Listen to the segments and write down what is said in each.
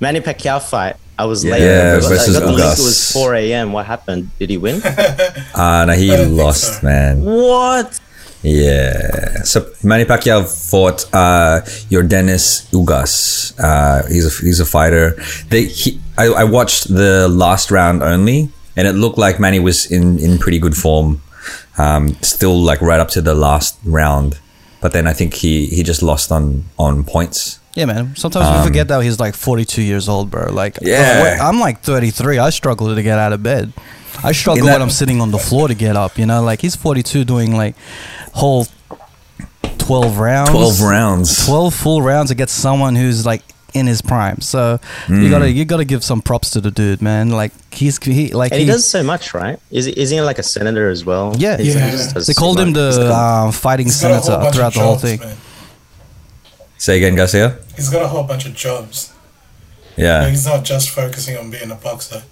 Manny Pacquiao fight. I was late. Yeah, I got, versus I got the link. Ugas. It was 4 a.m. What happened? Did he win? Ah, no, he lost, so. man. what? Yeah. So Manny Pacquiao fought uh, Yordenis Ugas. Uh, he's a he's a fighter. They he, I, I watched the last round only, and it looked like Manny was in in pretty good form. Um, still like right up to the last round, but then I think he he just lost on on points. Yeah, man. Sometimes we forget that he's like 42 years old, bro. Like, Um, Yeah. wait, I'm like 33. I struggle to get out of bed. I struggle that- when I'm sitting on the floor to get up. You know, like he's 42 doing like whole 12 rounds. 12 rounds. 12 full rounds against someone who's like in his prime. So Hmm. you gotta you gotta give some props to the dude, man. Like he's he like And he does so much, right? Is he, is he like a senator as well? Yeah. He's- he Yeah. just does They so called him much. He's the got- um, fighting He's got a whole senator throughout the whole jobs, thing. man. Say again, Garcia. He's got a whole bunch of jobs. Yeah. He's not just focusing on being a boxer.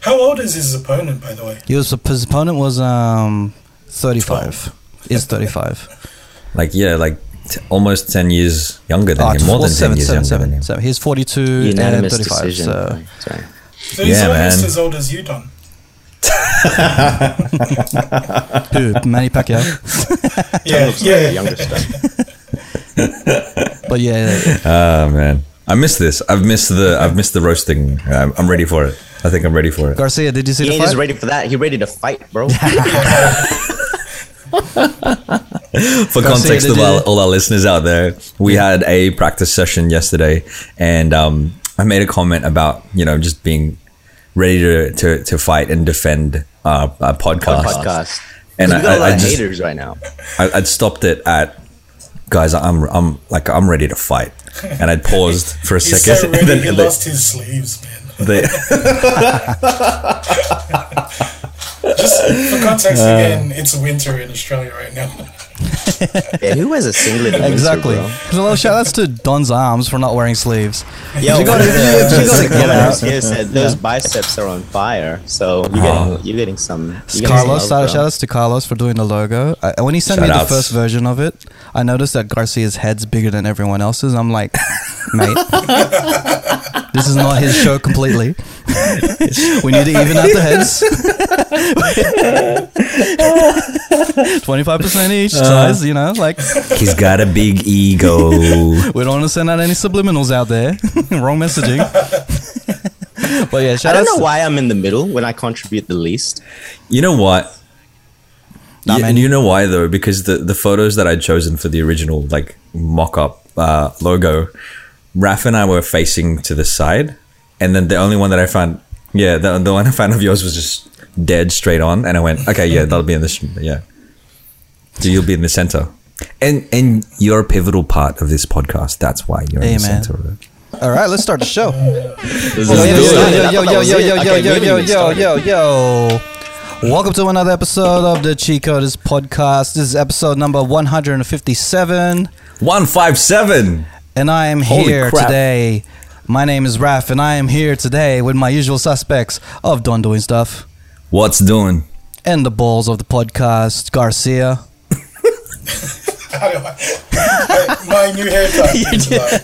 How old is his opponent, by the way? He was his opponent was um 35. Is 35. Like yeah, like t- almost 10 years younger than Oh, him. More than 10 seven, years seven, younger than him. seven. He's 42 and 35. decision. So. Sorry. So he's Yeah, almost man. as old as you, Don. Who? Manny Pacquiao. Yeah, Looks like yeah. the younger stuff. But yeah, Oh man, I miss this. I've missed the. I've missed the roasting. I'm, I'm ready for it. I think I'm ready for it. Garcia, did you see He the ain't just fight? ready for that. He ready to fight, bro. For Garcia, context did of all, all our listeners out there, we had a practice session yesterday, and um, I made a comment about you know just being ready to to, to fight and defend uh, a podcast. Podcast. And And we got I- a lot I of just- haters right now. I, I'd stopped it at guys. I'm I'm like I'm ready to fight, and I'd paused for a second. so and then he they- lost his sleeves, man. they- Just for context Uh. again, it's winter in Australia right now. Yeah, who wears a singlet? in winter, Exactly. bro? So shout outs to Don's arms for not wearing sleeves. Yo, You gotta- one you gotta get comments out. here said those biceps are on fire. So you're getting oh. you're getting some. You're Carlos, some love, shout outs to Carlos for doing the logo. I, when he sent me the first version of it, I noticed that Garcia's head's bigger than everyone else's. I'm like, mate, this is not his show completely. we need to even out the heads. Twenty-five percent each size, you know, like he's got a big ego. we don't want to send out any subliminals out there. Wrong messaging. but yeah, I don't outs. know why I'm in the middle when I contribute the least. You know what? Nah, Yeah, and you know why though? Because the, the photos that I'd chosen for the original like mock up uh, logo, Raf and I were facing to the side, and then the only one that I found, yeah, the, the one I found of yours was just dead straight on, and I went, okay, yeah, that'll be in this, yeah. So you'll be in the center, and and you're a pivotal part of this podcast. That's why you're in the man. center of it. All right, let's start the show. This Yo, is yo, yo, yo, yo, that yo, yo, yo, yo, yo, yo, yo, yo. Welcome to another episode of the Cheat Coders podcast. This is episode number 157, One five seven. And I am Holy here crap. today. My name is Raf, and I am here today with my usual suspects of Don Doing Stuff What's doing? and the balls of the podcast, Garcia. How do I, my new haircut is like,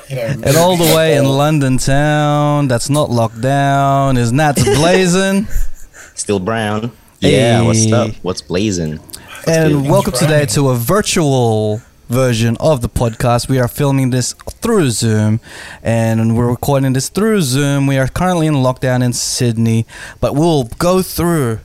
you know, And all the way in London town, that's not locked down, is Nats Blazing. Still brown. Yeah, what's up? What's blazing? And good. welcome Thanks, today to a virtual version of the podcast. We are filming this through Zoom and we're recording this through Zoom. We are currently in lockdown in Sydney, but we'll go through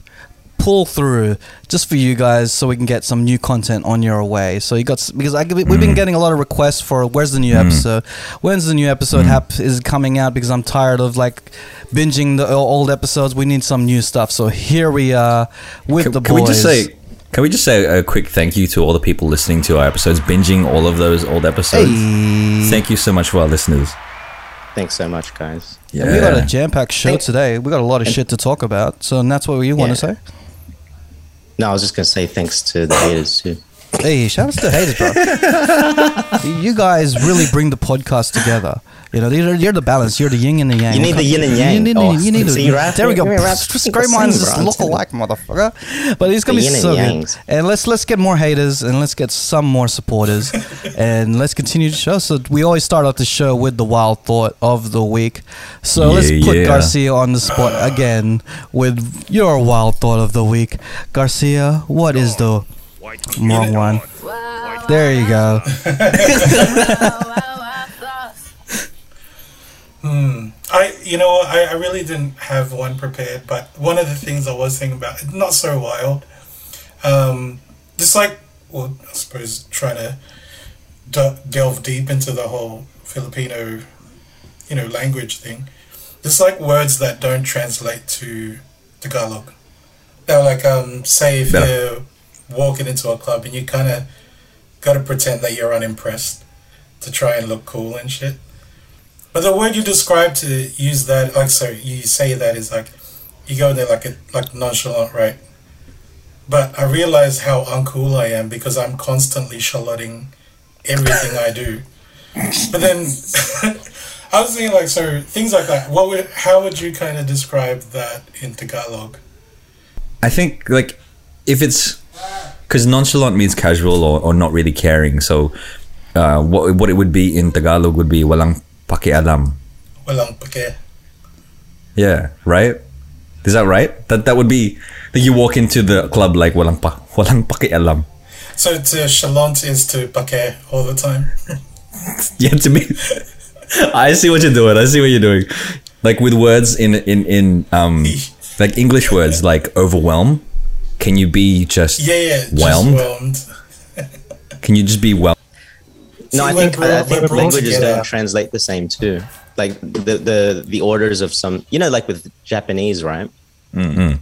pull through just for you guys so we can get some new content on your way so you got because I, we've been mm. getting a lot of requests for where's the new mm. episode when's the new episode mm. hap- is coming out because i'm tired of like binging the old episodes we need some new stuff so here we are with Can, the can boys we just say? Can we just say a quick thank you to all the people listening to our episodes, binging all of those old episodes? Hey. Thank you so much for our listeners. Thanks so much, guys. Yeah. We got a jam-packed show Thank- today. We got a lot of shit to talk about. So and that's what you want to Yeah. say. No, I was just gonna say thanks to the haters too. Hey, shout outs to the haters, bro. you guys really bring the podcast together. You know, you're, you're the balance. You're the yin and the yang. You need the yin and yang. You need, Oh, you need see, the, Raph? there we go. Give me Raph. Great minds just look telling you. alike, motherfucker. But it's gonna The be yin and so good. And let's let's get more haters and let's get some more supporters and let's continue the show. So we always start off the show with the wild thought of the week. So let's put yeah. Garcia on the spot again with your wild thought of the week. Garcia, what is the wrong one? There you go. I, you know, I, I really didn't have one prepared, but one of the things I was thinking about, not so wild, um, just like, well, I suppose trying to de- delve deep into the whole Filipino, you know, language thing. Just like words that don't translate to Tagalog. They're like, um, say if Yeah. you're walking into a club and you kind of got to pretend that you're unimpressed to try and look cool and shit. But the word you describe to use that, like, so you say that is like, you go there like a, like nonchalant, right? But I realize how uncool I am because I'm constantly shallotting everything I do. But then I was thinking like, so things like that. What would, how would you kind of describe that in Tagalog? I think like if it's because nonchalant means casual or, or not really caring. So uh, what what it would be in Tagalog would be walang pakialam. Walang pake. Yeah, right. Is that right? That that would be that you walk into the club like walang pa walang pakialam. So to chalant is to pake all the time. Yeah, to me, I see what you're doing. I see what you're doing. Like with words in in in um like English words like overwhelm. Can you be just Yeah, yeah. Just Whelmed? whelmed. Can you just be well? No, I think I think languages together. don't translate the same too. Like the the the orders of some, you know, like with Japanese, right? Mm-mm.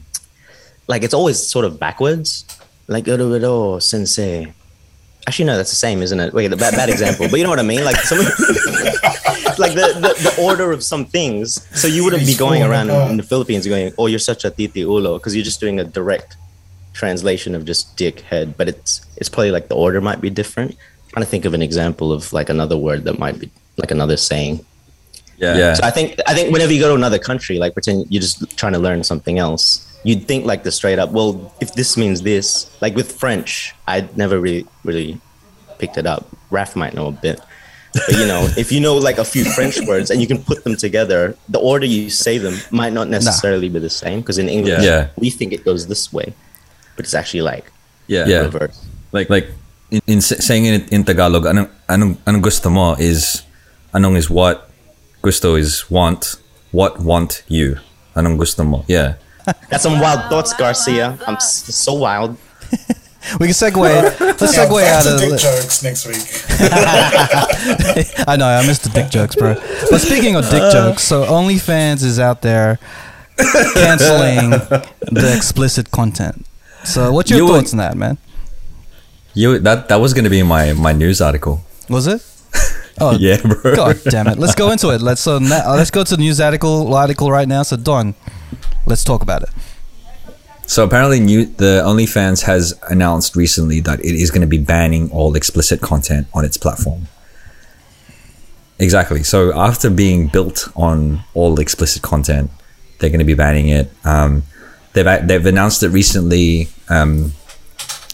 Like it's always sort of backwards. Like odo sensei. Actually, no, that's the same, isn't it? Wait, the bad, bad example, but you know what I mean. Like some, like the, the the order of some things. So you wouldn't be going around in, in the Philippines going, "Oh, you're such a titi ulo," because you're just doing a direct translation of just dick head. But it's it's probably like the order might be different. Trying to think of an example of like another word that might be like another saying. Yeah. So I think I think whenever you go to another country, like pretend you're just trying to learn something else, you'd think like the straight up. Well, if this means this, like with French, I'd never really really picked it up. Raf might know a bit, but you know, if you know like a few French words and you can put them together, the order you say them might not necessarily be the same. Because in English, Yeah. we think it goes this way, but it's actually like yeah. reverse. like like in, in saying it in Tagalog, anong anong anong gusto mo is anong is what, gusto is want, what want you, anong gusto mo. Yeah, That's some wild thoughts, Garcia. I'm so wild. We can segue. Let's Yeah, segue back out of. dick jokes next week. I know I missed the dick jokes, bro. But speaking of dick jokes, so OnlyFans is out there canceling the explicit content. So what's your You thoughts would- on that, man? You that that was gonna be my my news article. Was it? Oh Yeah, bro. God damn it! Let's go into it. Let's so na- uh, let's go to the news article article right now. So Don, let's talk about it. So apparently, new the OnlyFans has announced recently that it is going to be banning all explicit content on its platform. Exactly. So after being built on all explicit content, they're going to be banning it. Um, they've they've announced it recently, um,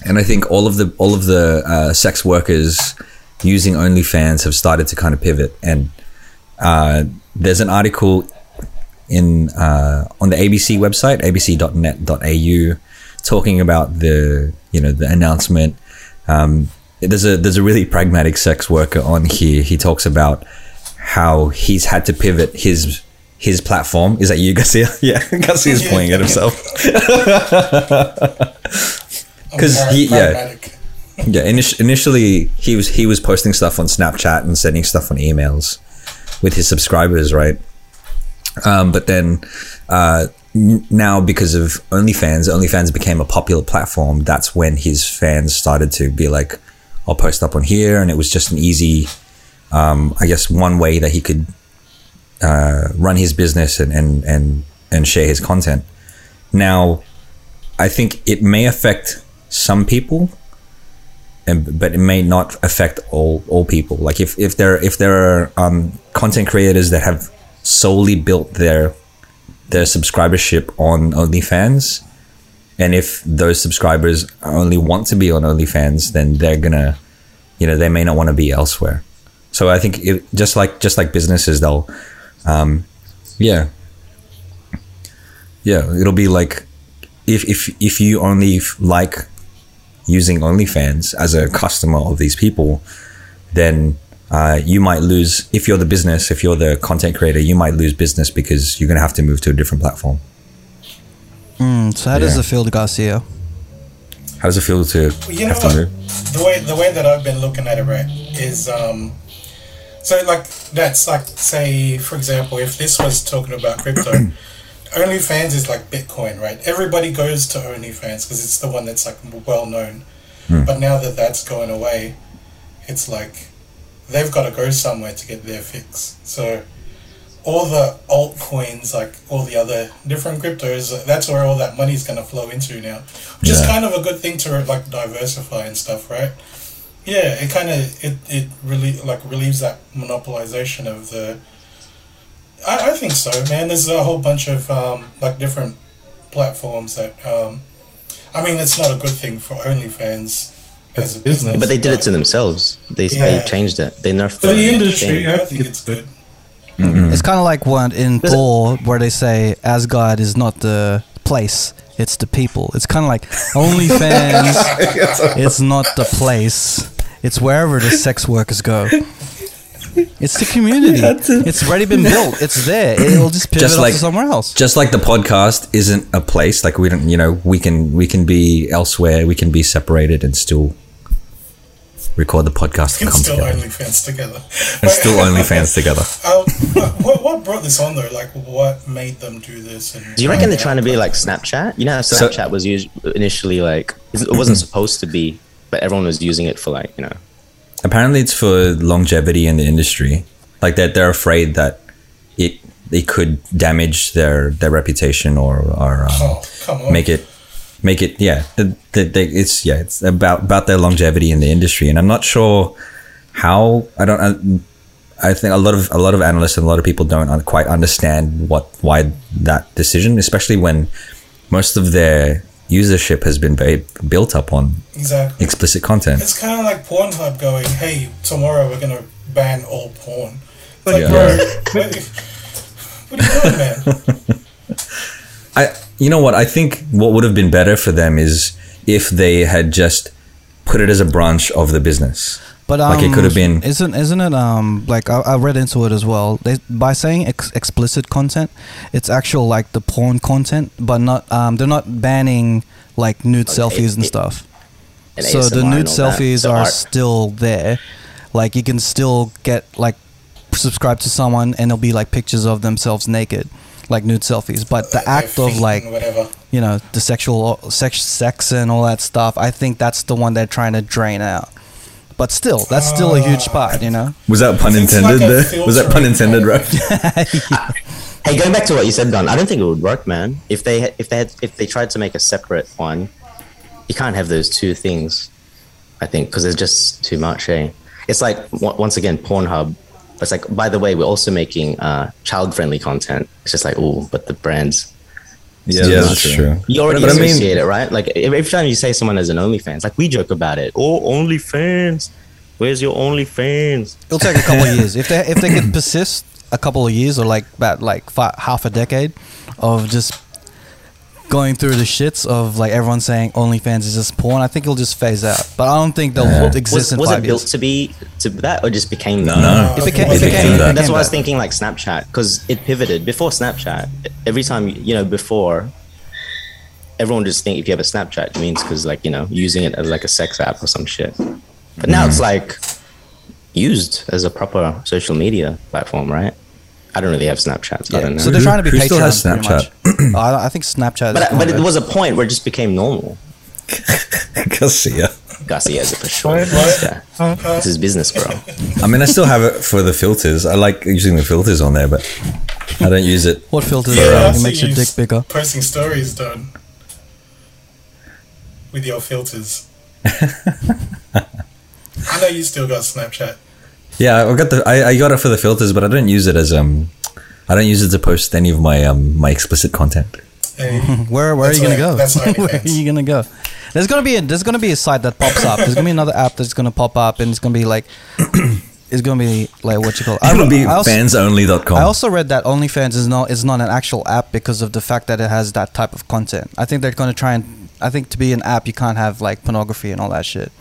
and I think all of the all of the uh, sex workers using OnlyFans have started to kind of pivot. And uh, there's an article in uh, on the ABC website, abc.net.au, talking about the you know the announcement. Um, there's a there's a really pragmatic sex worker on here. He talks about how he's had to pivot his his platform. Is that you, Garcia? Yeah, Garcia's pointing at himself. I'm 'Cause para- he- yeah. Yeah, init- initially he was he was posting stuff on Snapchat and sending stuff on emails with his subscribers, right? Um, but then uh, now because of OnlyFans, OnlyFans became a popular platform. That's when his fans started to be like, "I'll post up on here," and it was just an easy, um, I guess, one way that he could uh, run his business and and and and share his content. Now, I think it may affect some people and but it may not affect all all people. Like if if there if there are um, content creators that have solely built their their subscribership on OnlyFans, and if those subscribers only want to be on OnlyFans, then they're gonna, you know, they may not want to be elsewhere. So I think it, just like just like businesses, they'll, um, yeah, yeah, it'll be like if if if you only like using OnlyFans as a customer of these people, then uh, you might lose if you're the business, if you're the content creator, you might lose business because you're gonna have to move to a different platform. Mm, so how does it feel, to Garcia? How does it feel to You know have to what? move? The way the way that I've been looking at it, right, is um, so like that's like say for example, if this was talking about crypto, OnlyFans is like Bitcoin, right? Everybody goes to OnlyFans because it's the one that's like well known. Hmm. But now that that's going away, it's like they've got to go somewhere to get their fix. So all the altcoins, like all the other different cryptos, that's where all that money's going to flow into now, which is kind of a good thing to like diversify and stuff, right? Yeah, it kind of it it really like relieves that monopolization of the. I, I think so, man. There's a whole bunch of um, like different platforms that. Um, I mean, it's not a good thing for OnlyFans as a business, But they did it to themselves. They, Yeah. they changed it. They nerfed For the thing. industry, I think it's good. It's kind of like what in Does Thor, where they say Asgard is not the place, it's the people. It's kind of like OnlyFans. it's not the place. It's wherever the sex workers go. It's the community. It's already been built. It's there. It'll just pivot Just like- to somewhere else. Just like the podcast isn't a place, like we don't, you know, we can we can be elsewhere, we can be separated and still record the podcast and It's come still together, OnlyFans together. and still OnlyFans together. Um, what, what brought this on though? Like, what made them do this? And Do you reckon they're trying to be like Snapchat? You know how So- Snapchat was used initially like it wasn't supposed to be, but everyone was using it for like you know. Apparently, it's for longevity in the industry. Like that, they're afraid that it it could damage their their reputation or or um, Oh, make it make it yeah. The, the, the, it's yeah it's about about their longevity in the industry. And i'm not sure how i don't I, I think a lot of a lot of analysts and a lot of people don't quite understand what why that decision especially when most of their usership has been very built up on exactly. explicit content It's kind of like Pornhub going, "Hey, tomorrow we're gonna ban all porn." It's like, Yeah. bro, what, what are you doing, man? I you know what I think what would have been better for them is if they had just put it as a branch of the business But um, Like, it could have been- Isn't isn't it um like I, I read into it as well. They by saying ex- explicit content, it's actual like the porn content, but not um they're not banning like nude selfies and it- stuff. and so the nude and all that. selfies So are art- still there. Like you can still get like subscribe to someone and it'll be like pictures of themselves naked, like nude selfies. But the Their act of like whatever. you know the sexual sex sex and all that stuff, I think that's the one they're trying to drain out. But still, that's still a huge spot, you know. was that pun intended like there was that pun filtering intended kind right Hey, going back to what you said, Don, I don't think it would work, man. If they had, if they had, if they tried to make a separate one, you can't have those two things. I think because there's just too much. Eh? It's like on- once again, Pornhub. It's like, by the way, we're also making uh, child-friendly content. It's just like, oh, but the brands. Yeah, too that's much. true You already But I mean- associate it, right? Like every every time you say someone has an OnlyFans, like we joke about it. Oh, OnlyFans. Where's your OnlyFans? It'll take a couple of years if they if they could persist a couple of years or like about like fi half a decade of just going through the shits of like everyone saying OnlyFans is just porn. I think it'll just phase out, but I don't think they'll Yeah. exist Was, in was five it built years. to be to that, or just became that? no It became, It it became, became that. That's became why I was thinking like Snapchat because it pivoted before Snapchat. Every time you know before, everyone just think if you have a Snapchat it means because like you know using it as like a sex app or some shit. But now mm. it's like used as a proper social media platform, right? I don't really have Snapchat, so I don't know. So they're trying to be Who Patreon. still has pretty much. Oh, I, I think Snapchat. but kind but it was a point where it just became normal. Garcia. Garcia is it for sure. This is business, bro. I mean, I still have it for the filters. I like using the filters on there, but I don't use it. what filters? Yeah, uh, it makes your dick bigger. Posting stories done with your filters. I know you still got Snapchat. Yeah, I got the I, I got it for the filters, but I don't use it as um I don't use it to post any of my um my explicit content. Hey, Where where are you gonna right. go? That's where are you gonna go? There's gonna be a there's gonna be a site that pops up. There's gonna be another app that's gonna pop up, and it's gonna be like it's gonna be like what you call. I, It'll be I also, fansonly.com. I also read that OnlyFans is not is not an actual app because of the fact that it has that type of content. I think they're gonna try and I think to be an app you can't have like pornography and all that shit.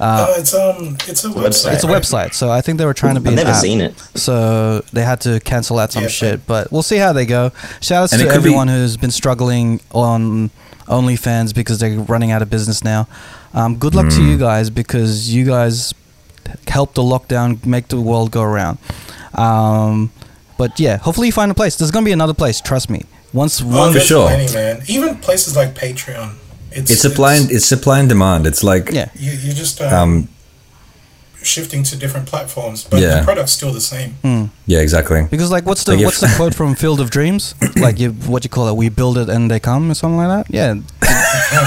Uh, it's um, it's a website. It's a right? website, so I think they were trying to be. I've an never app. seen it. So they had to cancel out some Yeah, shit, but we'll see how they go. Shout outs And to it could be- everyone who's been struggling on OnlyFans because they're running out of business now. Um, good luck Hmm. to you guys because you guys helped the lockdown make the world go around. Um, but yeah, hopefully you find a place. There's gonna be another place. Trust me. Once Oh, one, there's sure. plenty, man. Even places like Patreon. It's it's supply and it's supply and demand. It's like yeah, you, you just um, um shifting to different platforms, but Yeah. the product's still the same. yeah, exactly. because like what's the Like if- what's the quote from Field of Dreams? like you, what you call it? We build it and they come or something like that. Yeah,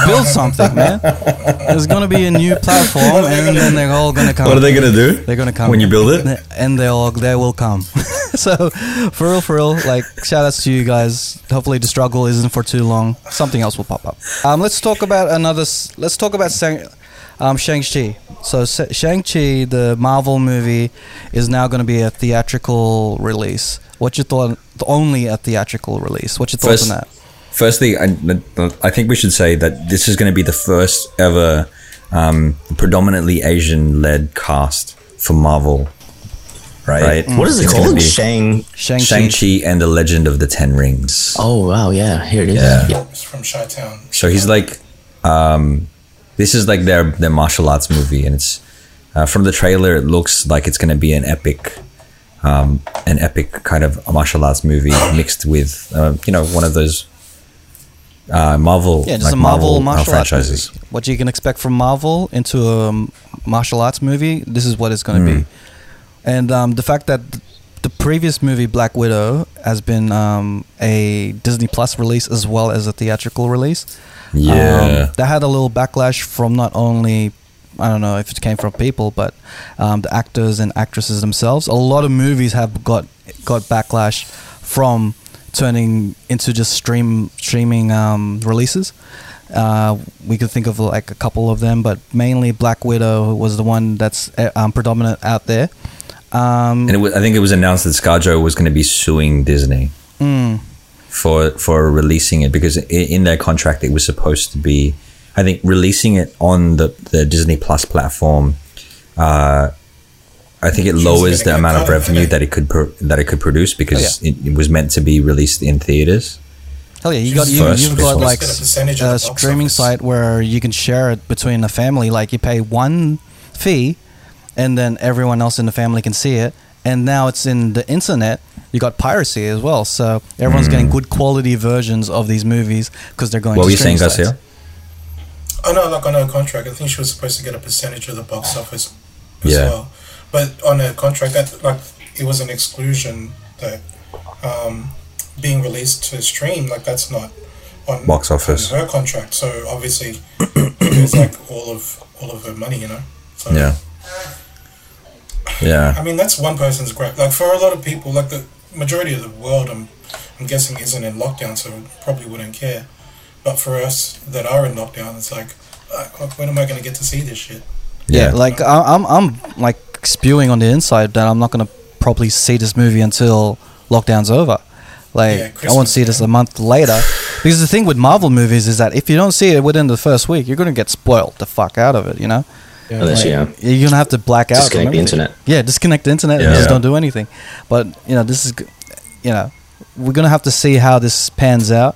build something, man. There's gonna be a new platform, and then they're all gonna come. What are they gonna do? They're gonna come when you build it? and they all they will come. so, for real, for real, like shout outs to you guys. Hopefully, the struggle isn't for too long. Something else will pop up. Um, let's talk about another. Let's talk about Shang, um, Shang Chi. So, Shang Chi, the Marvel movie, is now going to be a theatrical release. What you thought? Only a theatrical release. What your thoughts First- on that? Firstly, I, I think we should say that this is going to be the first ever um, predominantly Asian-led cast for Marvel. Right? What is it It's called? Shang. Shang Chi. Shang-Chi and the Legend of the Ten Rings. Oh wow, yeah. Here it is. Yeah. It's from Chi Town. So he's like, um, this is like their their martial arts movie, and it's uh, from the trailer. It looks like it's going to be an epic, um, an epic kind of martial arts movie mixed with, uh, you know, one of those uh, Marvel, Yeah, just like a Marvel, uh, martial arts movie. What you can expect from Marvel into a martial arts movie, this is what it's going to Hmm. be. And um, the fact that the previous movie Black Widow has been um, a Disney Plus release as well as a theatrical release. Yeah. Um, that had a little backlash from not only I don't know if it came from people, but um, the actors and actresses themselves. A lot of movies have got got backlash from turning into just stream streaming um, releases. Uh, we could think of like a couple of them, but mainly Black Widow was the one that's uh, um, predominant out there. Um, and it was, I think it was announced that ScarJo was going to be suing Disney mm, for for releasing it because in their contract it was supposed to be, I think, releasing it on the the Disney Plus platform. Uh, I think it lowers the amount of revenue that it could pro- that it could produce because Oh, it, it was meant to be released in theaters. Hell yeah, you got you, first you've got like a a streaming office. site where you can share it between a family. Like you pay one fee, and then everyone else in the family can see it. And now it's in the internet. You got piracy as well, so everyone's getting mm. good quality versions of these movies because they're going. What to were you saying, streaming Garcia? sites. Oh no, like on her contract, I think she was supposed to get a percentage of the box office as Yeah. well. But on a contract, that like it was an exclusion that um, being released to stream, like that's not on Box office. on her contract. So obviously, it's like all of all of her money, you know. So, Yeah, yeah. I mean, that's one person's gripe. Like for a lot of people, like the majority of the world, I'm, I'm guessing isn't in lockdown, so probably wouldn't care. But for us that are in lockdown, it's like, uh, when am I going to get to see this shit? Yeah, Yeah. like I, I'm, I'm like spewing on the inside that I'm not gonna probably see this movie until lockdown's over. Like Yeah, I won't see this yeah. a month later. Because the thing with Marvel movies is that if you don't see it within the first week, you're gonna get spoiled the fuck out of it. You know, Unless, yeah. you're gonna have to black out. Disconnect the internet. Yeah, disconnect the internet and just Yeah. don't do anything. But you know, this is, you know, we're gonna have to see how this pans out.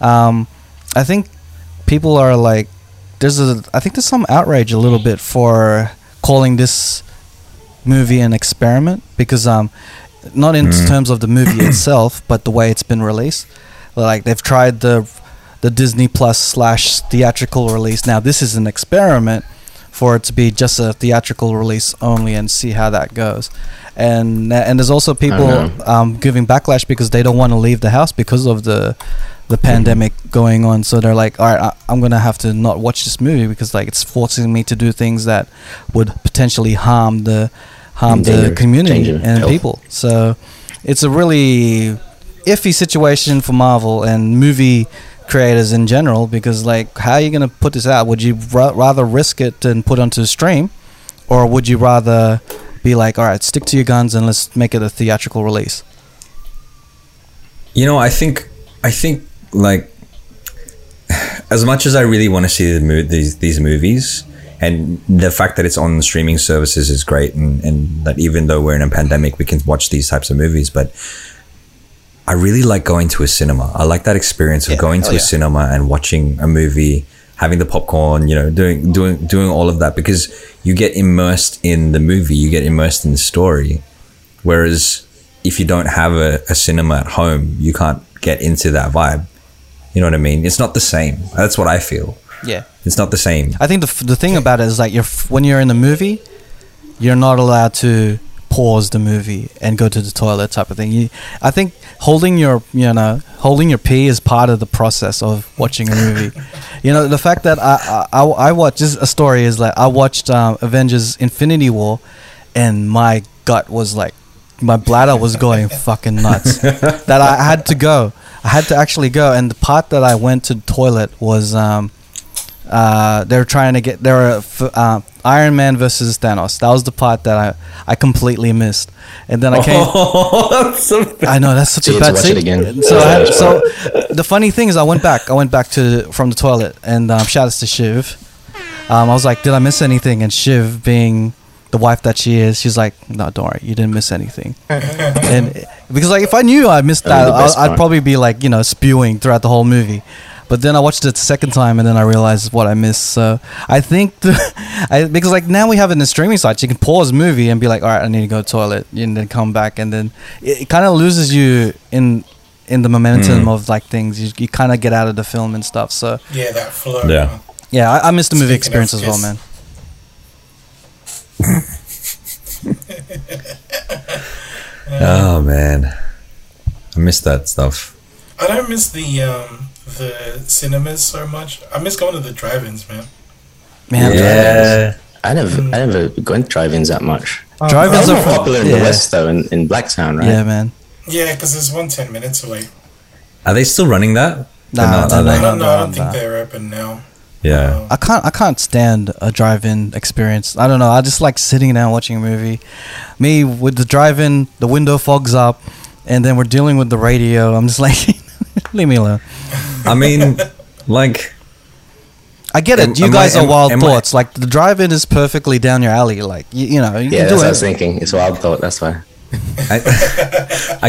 Um, I think people are like, there's a, I think there's some outrage a little bit for calling this movie an experiment because um, not in Mm. terms of the movie itself, but the way it's been released. Like they've tried the the Disney Plus slash theatrical release. Now this is an experiment for it to be just a theatrical release only and see how that goes. And and there's also people um, giving backlash because they don't want to leave the house because of the the pandemic going on. So they're like, all right, I, I'm gonna have to not watch this movie because like it's forcing me to do things that would potentially harm the harm the community endanger and health. people. So it's a really iffy situation for Marvel and movie creators in general because like how are you going to put this out would you ra- rather risk it and put onto stream or would you rather be like all right stick to your guns and let's make it a theatrical release You know, I think I think like as much as I really want to see the mo- these these movies, and the fact that it's on streaming services is great, and, and that even though we're in a pandemic, we can watch these types of movies. But I really like going to a cinema. I like that experience of Yeah, going to a yeah. cinema and watching a movie, having the popcorn, you know, doing doing doing all of that because you get immersed in the movie, you get immersed in the story. Whereas if you don't have a, a cinema at home, you can't get into that vibe. You know what I mean? It's not the same. That's what I feel. Yeah. It's not the same. i think the, f- the thing about it is like you're f- when you're in the movie you're not allowed to pause the movie and go to the toilet type of thing. You, i think holding your you know holding your pee is part of the process of watching a movie. You know the fact that i i, I, I watched just a story is like i watched um, avengers infinity war and my gut was like my bladder was going fucking nuts. That i had to go. I had to actually go. And the part that i went to the toilet was um uh, they were trying to get there were f- uh, Iron Man versus Thanos. That was the part that I I completely missed, and then I came. Oh, so I know that's such So a you had bad to watch scene. it again. So, I had, Yeah. so the funny thing is, I went back. I went back to from the toilet, and um, shout outs to Shiv. Um, I was like, "Did I miss anything?" And Shiv, being the wife that she is, she's like, "No, don't worry, you didn't miss anything." and because like if I knew I missed That was that, I, I'd probably be like you know spewing throughout the whole movie. But then I watched it the second time, and then I realized what I missed. So I think the, I, because like now we have it in the streaming sites, you can pause a movie and be like, "All right, I need to go to the toilet," and then come back, and then it, it kind of loses you in in the momentum of like things. You, you kind of get out of the film and stuff. So Yeah, that flow. Yeah. yeah, I, I missed the movie Speaking experience as well, man. Oh man, I miss that stuff. I don't miss the um the cinemas so much. I miss going to the drive-ins, man. Man, Yeah, I never, I never hmm. went drive-ins that much. Uh, drive-ins are popular in yeah. the West though, in, in Blacktown, right? Yeah, man. Yeah, because there's one 10 minutes away. are they still running that? Nah, They're oh, not, no, are no, I they? don't know. I don't think no. they're open now. Yeah. Uh, I can't I can't stand a drive-in experience. I don't know. I just like sitting down watching a movie. Me with the drive-in, the window fogs up, and then we're dealing with the radio. I'm just like, leave me alone. I mean, like, I get it. Am- you am guys I- are wild am I- thoughts. like the drive-in is perfectly down your alley. Like you, you know, you Yeah, can that's do what I was thinking. It's a wild thought. That's why. I, I,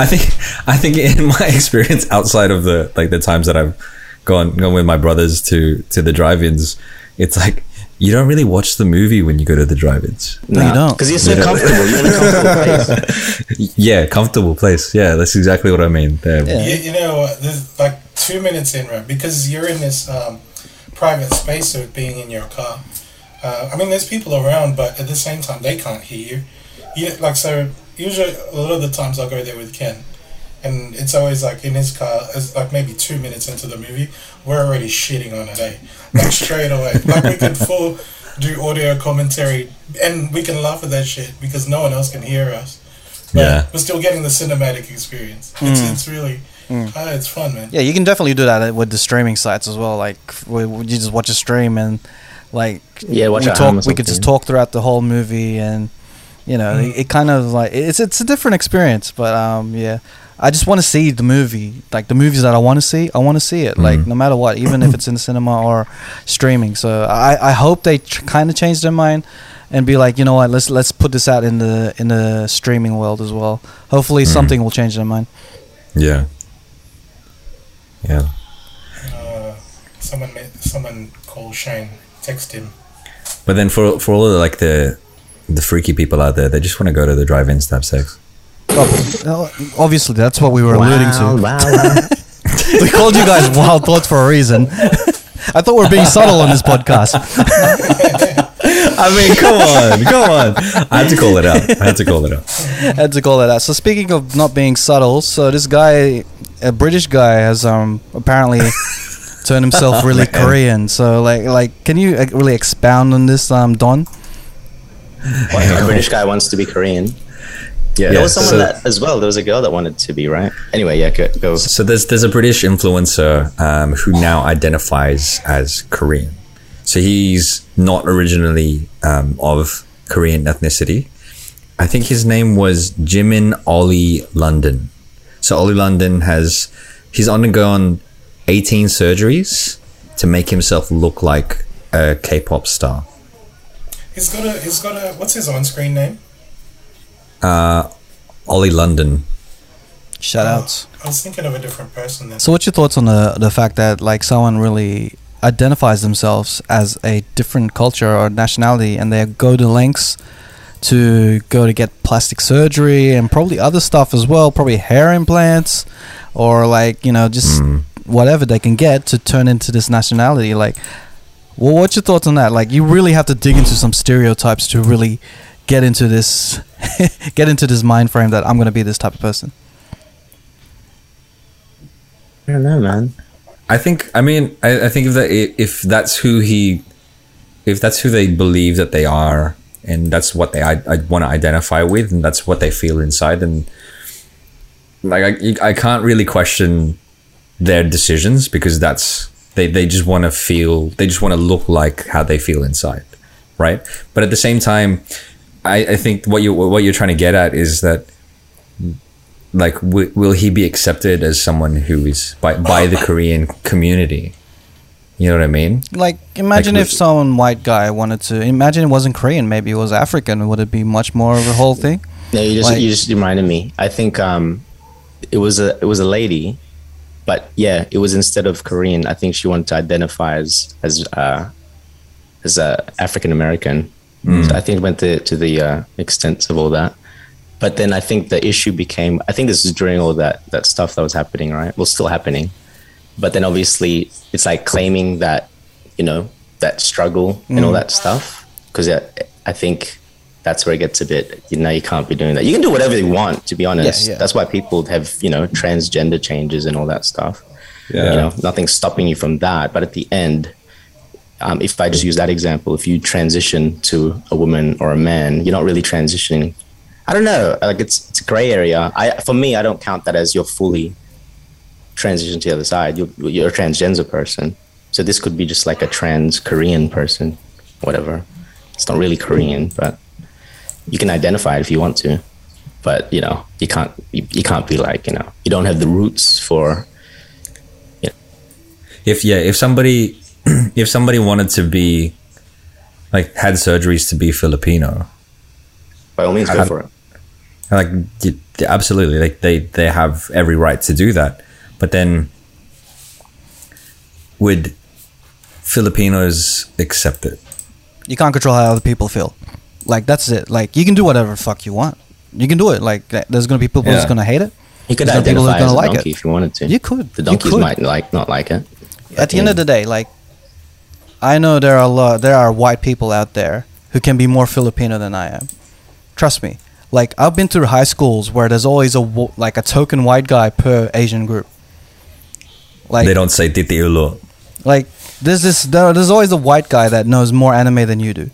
I think I think in my experience outside of the like the times that I've gone gone with my brothers to to the drive-ins, it's like you don't really watch the movie when you go to the drive-ins. No, you don't. Because you're so You comfortable. You're in a comfortable place. Yeah, comfortable place. Yeah, that's exactly what I mean. There. Yeah. You, you know, there's like two minutes in, right? Because you're in this um, private space of being in your car. Uh, I mean, there's people around, but at the same time, they can't hear you. You like so. Usually, a lot of the times I'll go there with Ken, and it's always like in his car. It's like maybe two minutes into the movie, we're already shitting on it, eh? Like straight away. Like we can full do audio commentary, and we can laugh at that shit because no one else can hear us. But Yeah. we're still getting the cinematic experience. It's, it's really, uh, it's fun, man. Yeah, you can definitely do that with the streaming sites as well. Like where you just watch a stream and like Yeah, watch we talk. We could just talk throughout the whole movie, and you know, it, it kind of like it's it's a different experience. But um, yeah, I just want to see the movie, like the movies that I want to see. I want to see it, like Mhm. no matter what, even if it's in the cinema or streaming. So I I hope they tr- kind of change their mind. And be like, you know what? Let's let's put this out in the in the streaming world as well. Hopefully, Mhm. something will change their mind. Yeah. Yeah. Uh, someone, ma- someone called Shane. Text him. But then for for all of the, like the the freaky people out there, they just want to go to the drive-ins to have sex. Well, obviously, that's what we were alluding to. wow, wow. we called you guys wild thoughts for a reason. I thought we were being subtle on this podcast. I mean, come on, come on. I had to call it out. I had to call it out. had to call that out. So speaking of not being subtle, so this guy a British guy has um apparently turned himself really Man. Korean. So like like can you really expound on this um Don? a British guy wants to be Korean. Yeah, There was someone so- that as well. There was a girl that wanted to be right. Anyway, yeah, go. go. So there's there's a British influencer um, who now identifies as Korean. So he's not originally um, of Korean ethnicity. I think his name was Jimin Ollie London. So Ollie London has he's undergone 18 surgeries to make himself look like a K-pop star. He's got a. He's got a. What's his on-screen name? Uh, Ollie London. Shout outs. I was thinking of a different person then. So what's your thoughts on the the fact that like someone really identifies themselves as a different culture or nationality and they go to lengths to go to get plastic surgery and probably other stuff as well, probably hair implants or like, you know, just whatever they can get to turn into this nationality like well, what's your thoughts on that? Like, you really have to dig into some stereotypes to really get into this, get into this mind frame that I'm going to be this type of person. I don't know, man. I think. I mean, I, I think if that if that's who he, if that's who they believe that they are, and that's what they I, I want to identify with, and that's what they feel inside, and like I I can't really question their decisions because that's they they just want to feel they just want to look like how they feel inside, right? But at the same time, I I think what you what you're trying to get at is that like w- will he be accepted as someone who is by by the Korean community? You know what I mean? Like, imagine Like, if we- some white guy wanted to. Imagine it wasn't Korean, maybe it was African. Would it be much more of a whole thing? No, you just Like- you just reminded me. I think um, it was a it was a lady, but yeah, it was instead of Korean. I think she wanted to identify as as uh, as a African American. So I think it went to to the uh, extent of all that. But then I think the issue became. I think this is during all that that stuff that was happening, right? Well, still happening. But then obviously it's like claiming that you know that struggle and all that stuff because I think that's where it gets a bit you know you can't be doing that you can do whatever you want to be honest yeah. that's why people have you know transgender changes and all that stuff Yeah. you know nothing's stopping you from that but at the end um, if i just use that example if you transition to a woman or a man you're not really transitioning. I don't know. Like it's, it's a gray area. I for me i don't count that as you're fully transition to the other side. You're, you're a transgender person. So this could be just like a trans korean person whatever. It's not really korean but you can identify it if you want to. But you know you can't you, you can't be like you know you don't have the roots for If yeah, if somebody if somebody wanted to be like had surgeries to be Filipino, by all means go I- for it like absolutely, like they they have every right to do that. But then would Filipinos accept it? You can't control how other people feel. Like, that's it. Like, you can do whatever fuck you want. You can do it. Like, there's going to be people Yeah. who's going to hate it. you could There's no people who identify gonna as a like it. donkey if you wanted to You could. the You donkeys could. might like not like it At the end of the day, like, I know there are a lot, there are white people out there who can be more Filipino than I am. Trust me. Like, I've been through high schools where there's always a, like, a token white guy per Asian group. Like, they don't say titi ulo. Like there's this there, there's always a white guy that knows more anime than you do.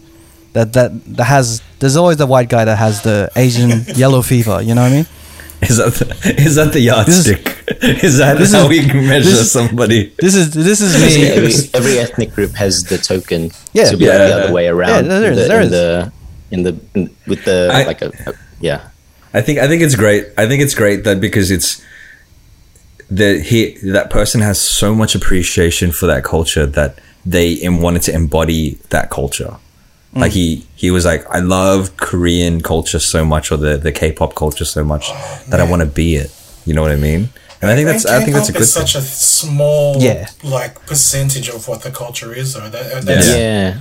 That that that has there's always the white guy that has the Asian yellow fever. You know what I mean? Is that the, is that the This is- yardstick? Is, that this how is- we measure this- somebody? This is this is me. every, every ethnic group has the token Yeah. to be Yeah. like the other way around Yeah, there in the, there in is. the in the in, with the I- like a, a yeah I think I think it's great. I think it's great that because it's that he that person has so much appreciation for that culture that they wanted to embody that culture. Like he he was like, I love Korean culture so much, or the the K-pop culture so much that I want to be it. You know what I mean? And I think that's I think that's a good K-pop is thing. such a small Yeah. like percentage of what the culture is though. That, Yeah. yeah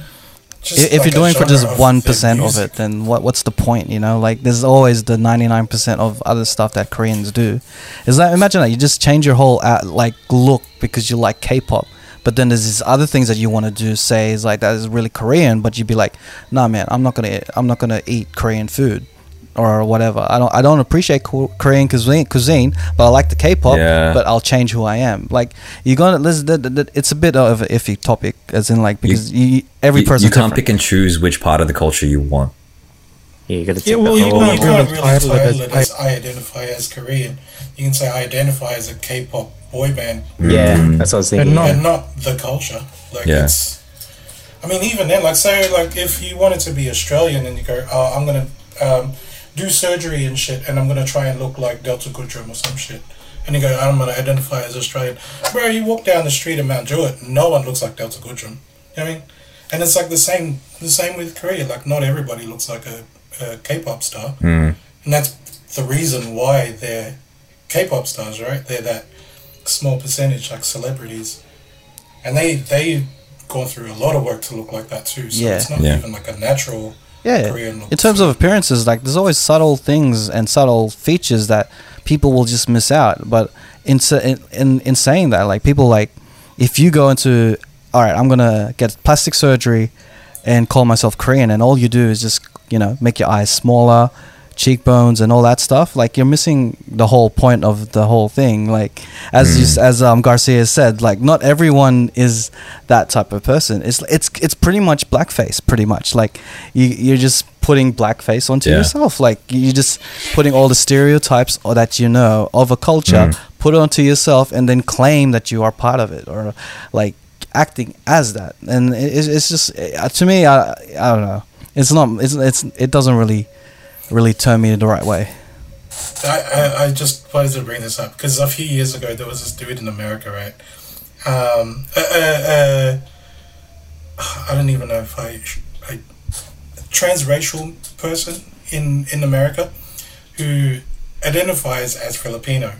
just if, if like you're doing for just one of it, then what what's the point? You know, like there's always the ninety nine percent of other stuff that Koreans do. Is that imagine that you just change your whole uh, like look because you like K-pop, but then there's these other things that you want to do. Say is like that is really Korean, but you'd be like, nah, man, I'm not gonna I'm not gonna eat Korean food. or whatever. I don't I don't appreciate Ko- Korean cuisine, cuisine, but I like the K-pop. Yeah. But I'll change who I am. Like you're gonna It's a bit of an iffy topic, as in like because you, every you, person you can't pick and choose which part of the culture you want. Yeah, you gotta Yeah, take well, the you whole- Well, you can't can't really really title it title it as I identify as Korean. You can say I identify as a K-pop boy band, Yeah, that's what I was thinking. no. and not the culture. Like Yeah. it's. I mean, even then, like say, like if you wanted to be Australian and you go, oh, I'm gonna um, do surgery and shit, and I'm gonna try and look like Delta Goodrem or some shit, and you go, I'm gonna identify as Australian, bro. You walk down the street in Mount Druitt, no one looks like Delta Goodrem. You know what I mean? And it's like the same, the same with Korea. Like not everybody looks like a, a K-pop star, Mm. and that's the reason why they're K-pop stars, right? They're that small percentage, like celebrities, and they they gone through a lot of work to look like that too. So Yeah. it's not Yeah. even like a natural yeah. Korean look. In terms of appearances, like there's always subtle things and subtle features that people will just miss out. But in in, in saying that, like people like if you go into all right, I'm gonna get plastic surgery and call myself Korean, and all you do is just you know make your eyes smaller, cheekbones, and all that stuff. Like you're missing the whole point of the whole thing. Like as you, as um, Garcia said, like not everyone is that type of person. It's it's it's pretty much blackface, pretty much. Like you you're just putting blackface onto Yeah. yourself. Like you're just putting all the stereotypes or that you know of a culture, put it onto yourself, and then claim that you are part of it, or like acting as that. And it, it's it's just uh, to me, I I don't know. It's not. It's it's it doesn't really really turned me in the right way. I, I, I just wanted to bring this up because a few years ago there was this dude in America, right? Um, uh, uh, uh, I don't even know if I, I transracial person in in America who identifies as Filipino.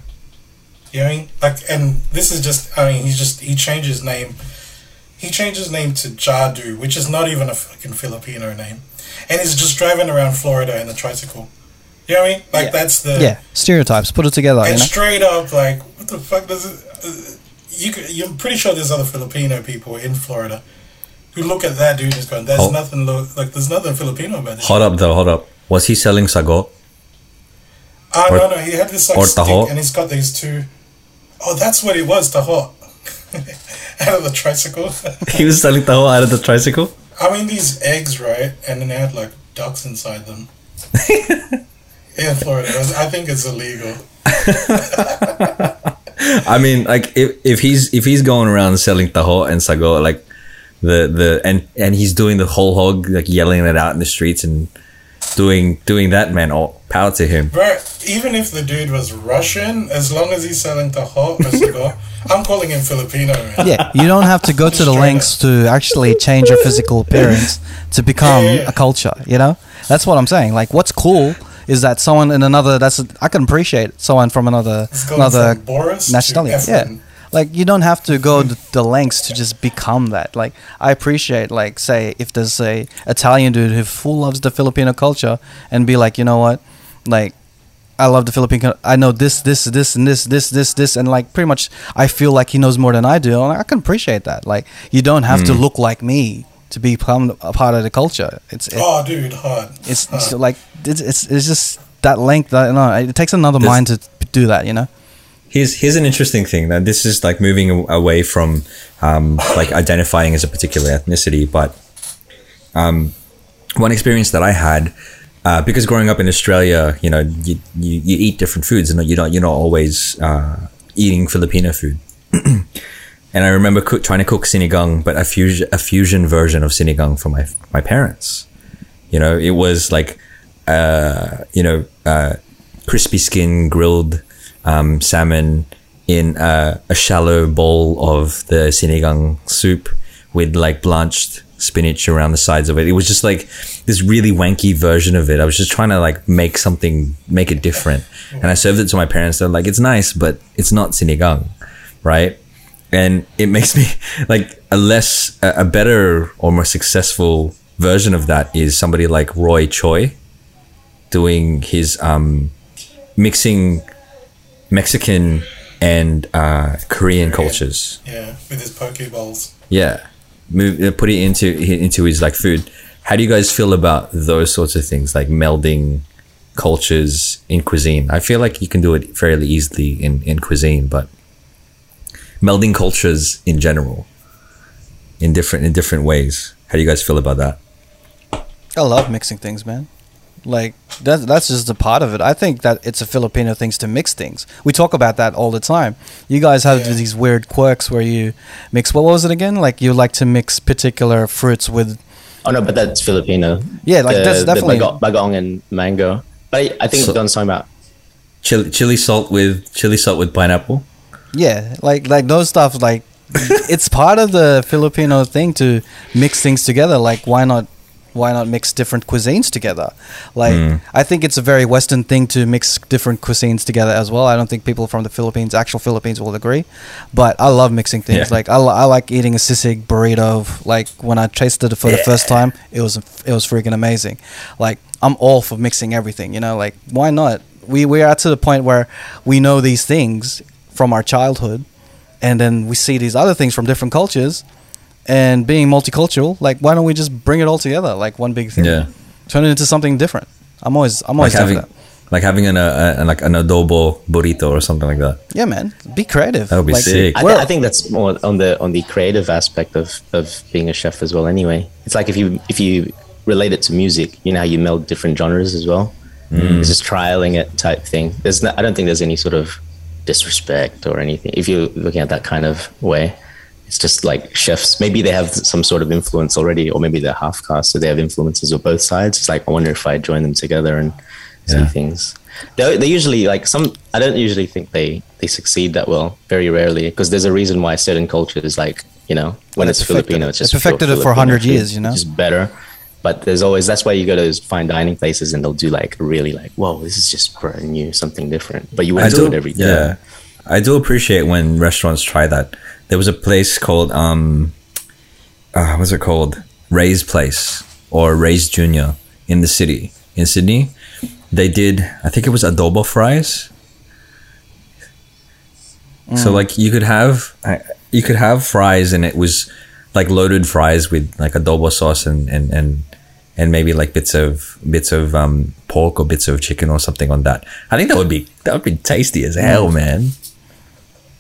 You know what I mean? Like, and this is just, I mean, he's just, he changed his name. He changed his name to Jadu, which is not even a fucking Filipino name. And he's just driving around Florida in a tricycle. You know what I mean? Like, Yeah. that's the. yeah, stereotypes. Put it together. You And know? straight up, like, what the fuck does it. Uh, you could, you're pretty sure there's other Filipino people in Florida who look at that dude and just going, there's Oh. nothing, lo- like, there's nothing Filipino about this. Hold up, though. Hold up. Was he selling sago? Oh, Or- no, no, he had this, like, stick, taho? and he's got these two. Oh, that's what it was, taho. Out of the tricycle. he was selling taho out of the tricycle. I mean, these eggs, right? And then they had, like, ducks inside them. in Florida. I think it's illegal. I mean, like if, if he's if he's going around selling taho and sago, like the the and and he's doing the whole hog, like yelling it out in the streets and doing doing that, man. All power to him. Bro, even if the dude was Russian, as long as he's selling taho or cigar, I'm calling him Filipino, man. yeah, you don't have to go to the lengths to actually change your physical appearance to become Yeah, yeah. a culture. You know, that's what I'm saying. Like, what's cool is that someone in another that's I can appreciate someone from another another from Boris nationality. Yeah, like you don't have to go hmm. the, the lengths to just become that. Like I appreciate, like say if there's a Italian dude who full loves the Filipino culture and be like, you know what, like I love the Filipino. I know this, this, this, and this, this, this, this, and like pretty much, I feel like he knows more than I do. And I can appreciate that. Like you don't have to look like me to become a part of the culture. It's it, Oh, dude, hard. it's, it's like it's, it's it's just that length. That no, it takes another This- mind to do that. You know. Here's here's an interesting thing. That this is like moving away from um, like identifying as a particular ethnicity, but um, one experience that I had uh, because growing up in Australia, you know, you, you, you eat different foods, and you're not you're not always uh, eating Filipino food. and I remember trying to cook sinigang, but a fusion a fusion version of sinigang for my my parents. You know, it was like uh, you know uh, crispy skin grilled um, salmon in uh, a shallow bowl of the sinigang soup with like blanched spinach around the sides of it. It was just like this really wanky version of it. I was just trying to like make something, make it different. And I served it to my parents. They're like, it's nice, but it's not sinigang, right? And it makes me like a less, a a better or more successful version of that is somebody like Roy Choi doing his um, mixing Mexican and uh, Korean cultures. Yeah, with his poke bowls. Yeah, move uh, put it into into his like food. How do you guys feel about those sorts of things, like melding cultures in cuisine. I feel like you can do it fairly easily in, in cuisine, but melding cultures in general in different in different ways. How do you guys feel about that? I love mixing things, man. Like that, that's just a part of it. I think that it's a Filipino thing to mix things. We talk about that all the time. You guys have Yeah. these weird quirks where you mix. What was it again? Like you like to mix particular fruits with. Oh no, but that's Filipino. Yeah, like, that's definitely- the bago- bagoong and mango. But I, I think So- Don's talking about Chili, chili salt with chili salt with pineapple. Yeah, like like those stuff. Like it's part of the Filipino thing to mix things together. Like why not? Why not mix different cuisines together? Like Mm. I think it's a very Western thing to mix different cuisines together as well. I don't think people from the Philippines, actual Philippines, will agree. But I love mixing things. Yeah. Like I, I like eating a sisig burrito. Like when I tasted it for the first time, it was it was freaking amazing. Like I'm all for mixing everything. You know, like why not? We we are to the point where we know these things from our childhood, and then we see these other things from different cultures, and being multicultural, like why don't we just bring it all together, like one big thing? Yeah. turn it into something different. I'm always I'm always down for having that. like having an uh, uh, like an adobo burrito or something like that. Yeah, man, be creative. That would be Like, sick. I, th- I think that's more on the on the creative aspect of of being a chef as well. Anyway, it's like if you if you relate it to music, you know how you meld different genres as well. It's just trialing it type thing. There's no, I don't think there's any sort of disrespect or anything if you're looking at that kind of way. It's just like chefs. Maybe they have some sort of influence already, or maybe they're half caste, so they have influences of both sides. It's like I wonder if I join them together and see things. They they usually like some. I don't usually think they they succeed that well. Very rarely, because there's a reason why certain cultures like you know when it's perfected Filipino, it. it's just perfected it for 100 years, you know? is better. But there's always that's why you go to those fine dining places and they'll do like really like whoa this is just brand new something different. But you wouldn't do it every day. Yeah, I do appreciate when restaurants try that. There was a place called um, uh, what's it called? Ray's Place or Ray's Junior in the city in Sydney. They did, I think it was adobo fries. So like you could have you could have fries and it was like loaded fries with like adobo sauce and and and and maybe like bits of bits of um pork or bits of chicken or something on that. I think that would be that would be tasty as hell, man.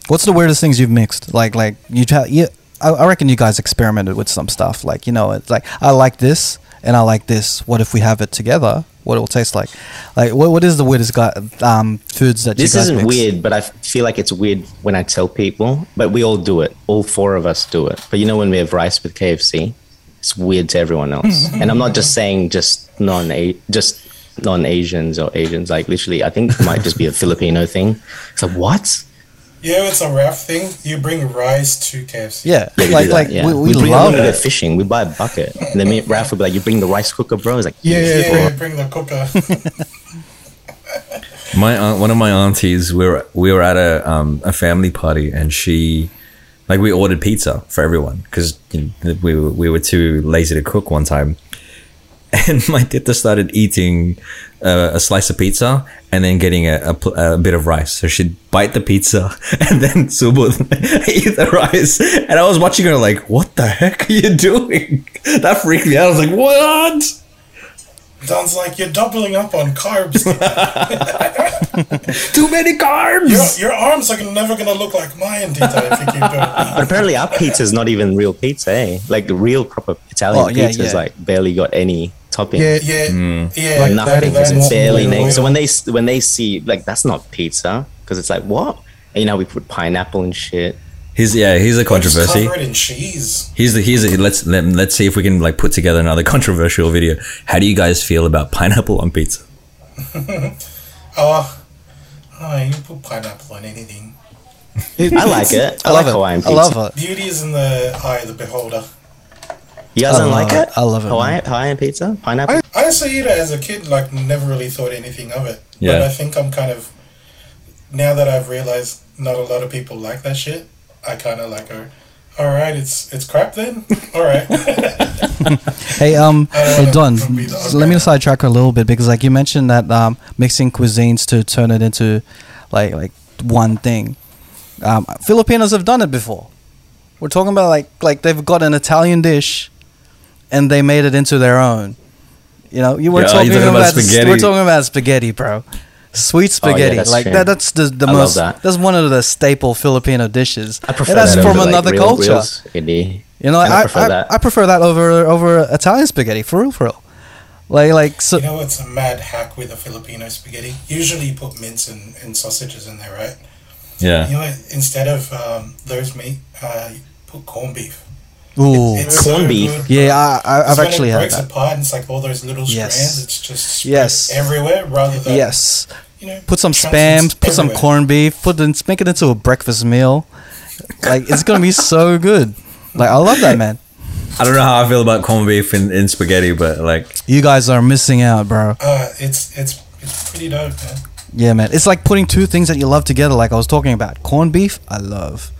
What's the weirdest things you've mixed? Like, like you try. Yeah, I, I reckon you guys experimented with some stuff. Like, you know, it's like I like this and I like this. What if we have it together? What it will taste like? Like, what what is the weirdest guy, um foods that This you guys isn't mix? weird, but I feel like it's weird when I tell people. But we all do it. All four of us do it. But you know when we have rice with KFC, it's weird to everyone else. and I'm not just saying just non just non Asians or Asians. Like literally, I think it might just be a Filipino thing. It's like what? Yeah, it's a raft thing. You bring rice to KFC. Yeah, Yeah, like like yeah. we, we, bring love when we go it. fishing. We buy a bucket, and then me, Ralph would be like, "You bring the rice cooker, bro." It's like, Yeah, yeah, yeah, bring the cooker. My aunt, one of my aunties, we were we were at a um, a family party, and she, like, we ordered pizza for everyone because you know, we were, we were too lazy to cook one time, and my tita started eating uh, a slice of pizza and then getting a, a, pl- a bit of rice. So she'd bite the pizza and then subud eat the rice, and I was watching her like, "What the heck are you doing?" That freaked me out. I was like, "What?" Don's like, you're doubling up on carbs. Too many carbs. your, your arms are never gonna look like mine, Tita, if you keep doing that. But apparently, our pizza is not even real pizza. Eh? Like the real proper Italian Oh, yeah, pizza is yeah. like barely got any topping. Yeah, Yeah, Mm. yeah. Like nothing. that It's barely oil. naked. So when they when they see like that's not pizza because it's like what? And you know we put pineapple and shit. He's yeah, he's a controversy. cover it in cheese. He's the he's the, let's let, let's see if we can like put together another controversial video. How do you guys feel about pineapple on pizza? Oh, oh, you put pineapple on anything. I like it. I, I love like it. Hawaiian I pizza. love it. Beauty is in the eye of the beholder. You guys I don't like it. it? I love it, Hawaiian, Hawaiian pizza, pineapple. I used to eat it as a kid, like never really thought anything of it. Yeah. But I think I'm kind of now that I've realized not a lot of people like that shit. I kind of like her. All right, it's it's crap then. All right. Hey, um, hey Don, be let me sidetrack a little bit because, like, you mentioned that um, mixing cuisines to turn it into like like one thing. Um, Filipinos have done it before. We're talking about like like they've got an Italian dish, and they made it into their own. You know, you were Yeah, talking, talking about, about spaghetti. we're talking about spaghetti, bro. Sweet Oh, yeah, spaghetti, like true. that. That's the the I most. that. That's one of the staple Filipino dishes. I prefer and that's that from over, like, another real- culture. real. You know, And I, I prefer I, that. I prefer that over over Italian spaghetti for real, for real. Like like so. You know it's a mad hack with a Filipino spaghetti? Usually you put mince and, and sausages in there, right? Yeah. You know? Instead of um, those meat, uh, you put corned beef. Ooh, It's Corned beef? good, yeah. I, I, I've It's when actually it had breaks that. apart and it's like all those little Yes. strands. It's just Yes. everywhere rather than Yes, you know put some chunks spam, it's put some everywhere. corned beef, put it, make it into a breakfast meal. Like it's gonna be so good. Like I love that, man. I don't know how I feel about corned beef in, in spaghetti, but like, You guys are missing out, bro. Uh, it's it's it's pretty dope, man. Yeah, man. It's like putting two things that you love together, like I was talking about. Corned beef, I love.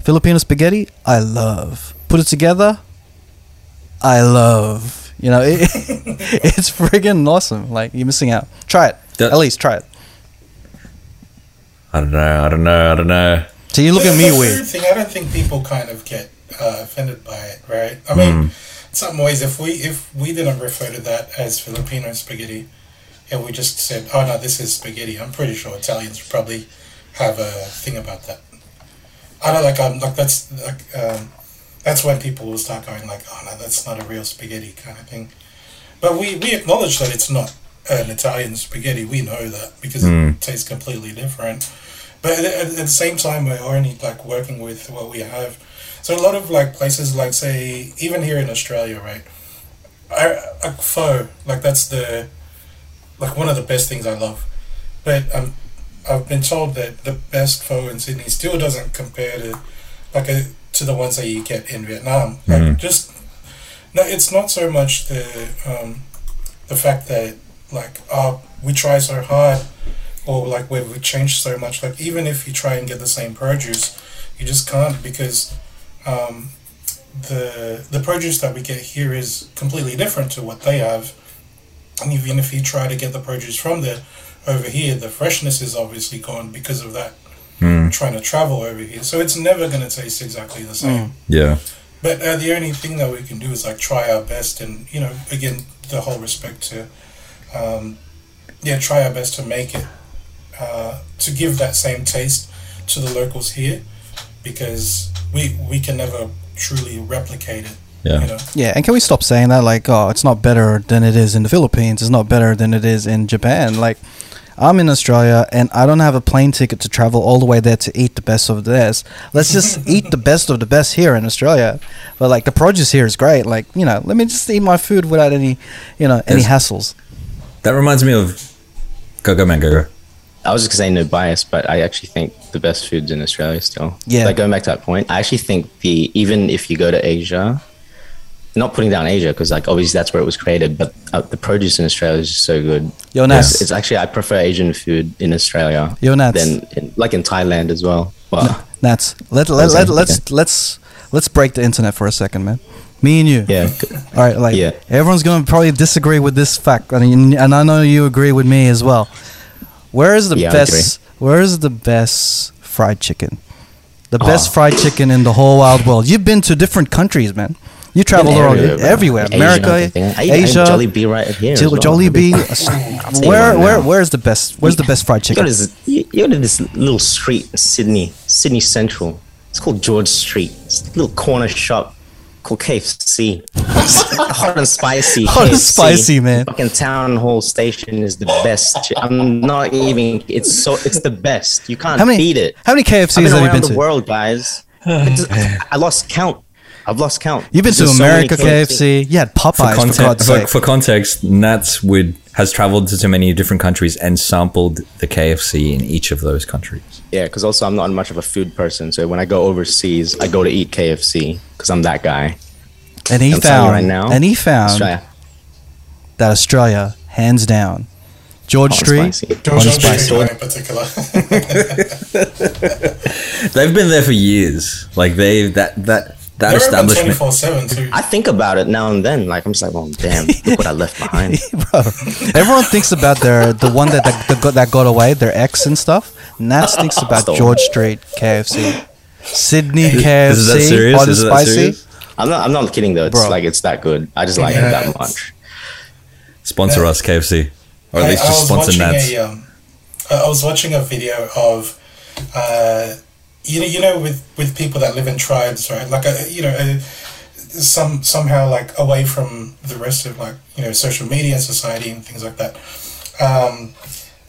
Filipino spaghetti, I love. Put it together, I love. You know, it, it's friggin' awesome. Like you're missing out. Try it. That- At least try it. I don't know, I don't know, I don't know. So you look at The- me the weird. Thing, I don't think people kind of get uh, offended by it, right? I mean, Hmm. in some ways, if we if we didn't refer to that as Filipino spaghetti, and we just said, "Oh no, this is spaghetti," I'm pretty sure Italians probably have a thing about that. I don't like. Um, like that's like um, that's when people will start going like, "Oh no, that's not a real spaghetti," kind of thing. But we we acknowledge that it's not an Italian spaghetti. We know that because Mm. it tastes completely different. But at, at the same time, we're only like working with what we have. So a lot of like places, like say, even here in Australia, right? I, like pho, like that's the like one of the best things I love. But um, I've been told that the best pho in Sydney still doesn't compare to like a, to the ones that you get in Vietnam. Like Mhm. just no, it's not so much the um, the fact that like oh we try so hard or like where we changed so much. Like even if you try and get the same produce, you just can't because um, the the produce that we get here is completely different to what they have. And even if you try to get the produce from there over here, the freshness is obviously gone because of that Hmm. trying to travel over here. So it's never going to taste exactly the same. Yeah. But uh, the only thing that we can do is like try our best, and you know, again, the whole respect to, um, yeah, try our best to make it uh, to give that same taste to the locals here, because we we can never truly replicate it. Yeah. You know, Yeah, and can we stop saying that? Like, oh, it's not better than it is in the Philippines. It's not better than it is in Japan. Like, I'm in Australia and I don't have a plane ticket to travel all the way there to eat the best of the best. Let's just eat the best of the best here in Australia. But like, the produce here is great. Like, you know, let me just eat my food without any, you know, any Yes. hassles. That reminds me of. Go, go, man, go, go. I was just gonna say no bias, but I actually think the best foods in Australia still. Yeah. Like going back to that point, I actually think the even if you go to Asia, not putting down Asia because like obviously that's where it was created, but uh, the produce in Australia is just so good. Yo, It's, Nats. it's actually I prefer Asian food in Australia Yo, Nats. than in, like in Thailand as well. But Nats, let, let, let, let's, let's, let's break the internet for a second, man. Me and you. yeah, All right, like Yeah. everyone's gonna probably disagree with this fact, I mean, and I know you agree with me as well. Where is the Yeah, best? Where is the best fried chicken? The best Oh. fried chicken in the whole wild world. You've been to different countries, man. You travel around everywhere, bro. everywhere, Asian, America, Asia, had Jollibee right here. Jol- as well. Jollibee. I'll tell you where, where, where's the best? Where's the best fried You go, to chicken? you, go to this little street in Sydney, Sydney Central. It's called George Street. It's a little corner shop called KFC. Hot and spicy. Hot and spicy, man. Fucking town hall station is the best. I'm not even. It's so. It's the best. You can't How many? beat it. How many I've KFCs been have you around been the to? world, guys. I lost count. I've lost count. You've been to There's so many America KFC. You had For, Popeyes for, context, God's for, sake. for context, Nats would has traveled to so many different countries and sampled the KFC in each of those countries. Yeah, because also I'm not much of a food person. So when I go overseas, I go to eat KFC because I'm that guy. and he I'm found, right now, and he found Australia. that Australia, hands down, George oh, Hot Street, spicy. George Street spicy. in particular. They've been there for years. Like they that that that They're establishment. four seven too. I think about it now and then. Like I'm just like, oh damn, look what I left behind. bro. Everyone thinks about their the one that that, that, got, that got away, their ex and stuff. Nats thinks about George Street KFC, Sydney Is KFC, that serious? hot and Is that spicy. serious? I'm not. I'm not kidding though. It's Bro. like it's that good. I just like it that much. Sponsor us, KFC, or at I, least just sponsor Nats. a um, I I was watching a video of uh, you know you know with with people that live in tribes right like a, you know a, some somehow like away from the rest of like you know social media and society and things like that. Um,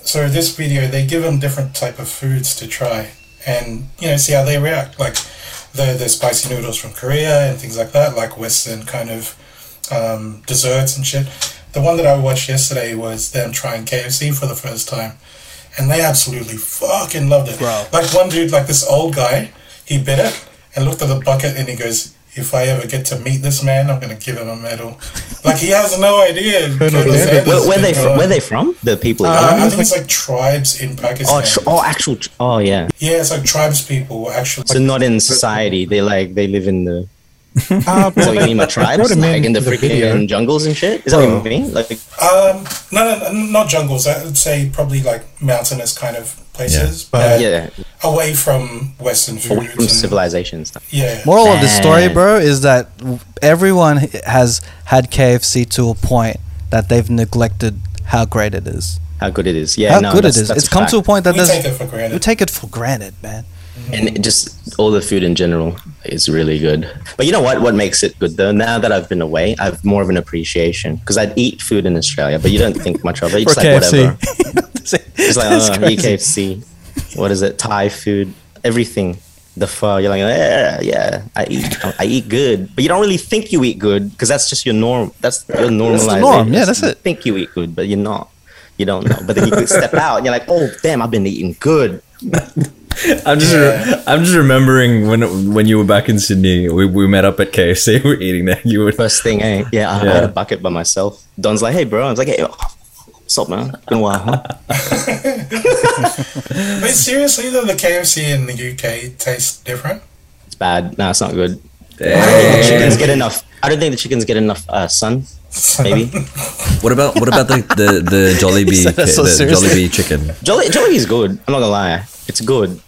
so this video they give them different type of foods to try and you know see how they react like the the spicy noodles from Korea and things like that like Western kind of um, desserts and shit. The one that I watched yesterday was them trying KFC for the first time, and they absolutely fucking loved it. Bro. Like one dude, like this old guy, he bit it and looked at the bucket and he goes, "If I ever get to meet this man, I'm gonna give him a medal." Like he has no idea. Where, where they from? Where they from? The people. Uh, I think it's like tribes in Pakistan. oh, tr- oh, actual. Tr- oh, yeah. yeah, it's like tribes people actually. So not in society. They like they live in the. Uh, So you mean my tribes, like in the into the video. freaking jungles and shit? Is that what you mean? Like, Um, no, no, no, not jungles. I would say probably like mountainous kind of places, but yeah, away from Western foods. away from and- civilization and stuff. Yeah. Moral of the story, bro, is that everyone has had KFC to a point that they've neglected how great it is. How good it is. Yeah, how no, good it that's- is. It's come fact. to a point that we there's take it for we granted. take it for granted, man. And just all the food in general is really good. But you know what? What makes it good though? Now that I've been away, I have more of an appreciation because I'd eat food in Australia, but you don't think much of it. Just like KFC. whatever. It's like That's oh, eat crazy. KFC. What is it? Thai food, everything. The pho. You're like, yeah, yeah. I eat, I eat good, but you don't really think you eat good because that's just your norm. That's your normalization. norm. Yeah, that's You it. Think you eat good, but you're not. You don't know. But then you step out and you're like, oh damn, I've been eating good. I'm just, Yeah. I'm just remembering when when you were back in Sydney, we, we met up at KFC. We were eating there. You were First thing, eh? Yeah, I, I had a bucket by myself. Don's like, hey, bro. I was like, hey, what's up, man? Been a while, huh? But seriously though, the KFC in the UK tastes different. It's bad. No, it's not good. i think The chickens get enough. I don't think the chickens get enough uh, sun. Maybe What about what about the the, the Jollibee said that ki- so the. Jollibee chicken? Jolly Jollibee's good. I'm not gonna lie. It's good,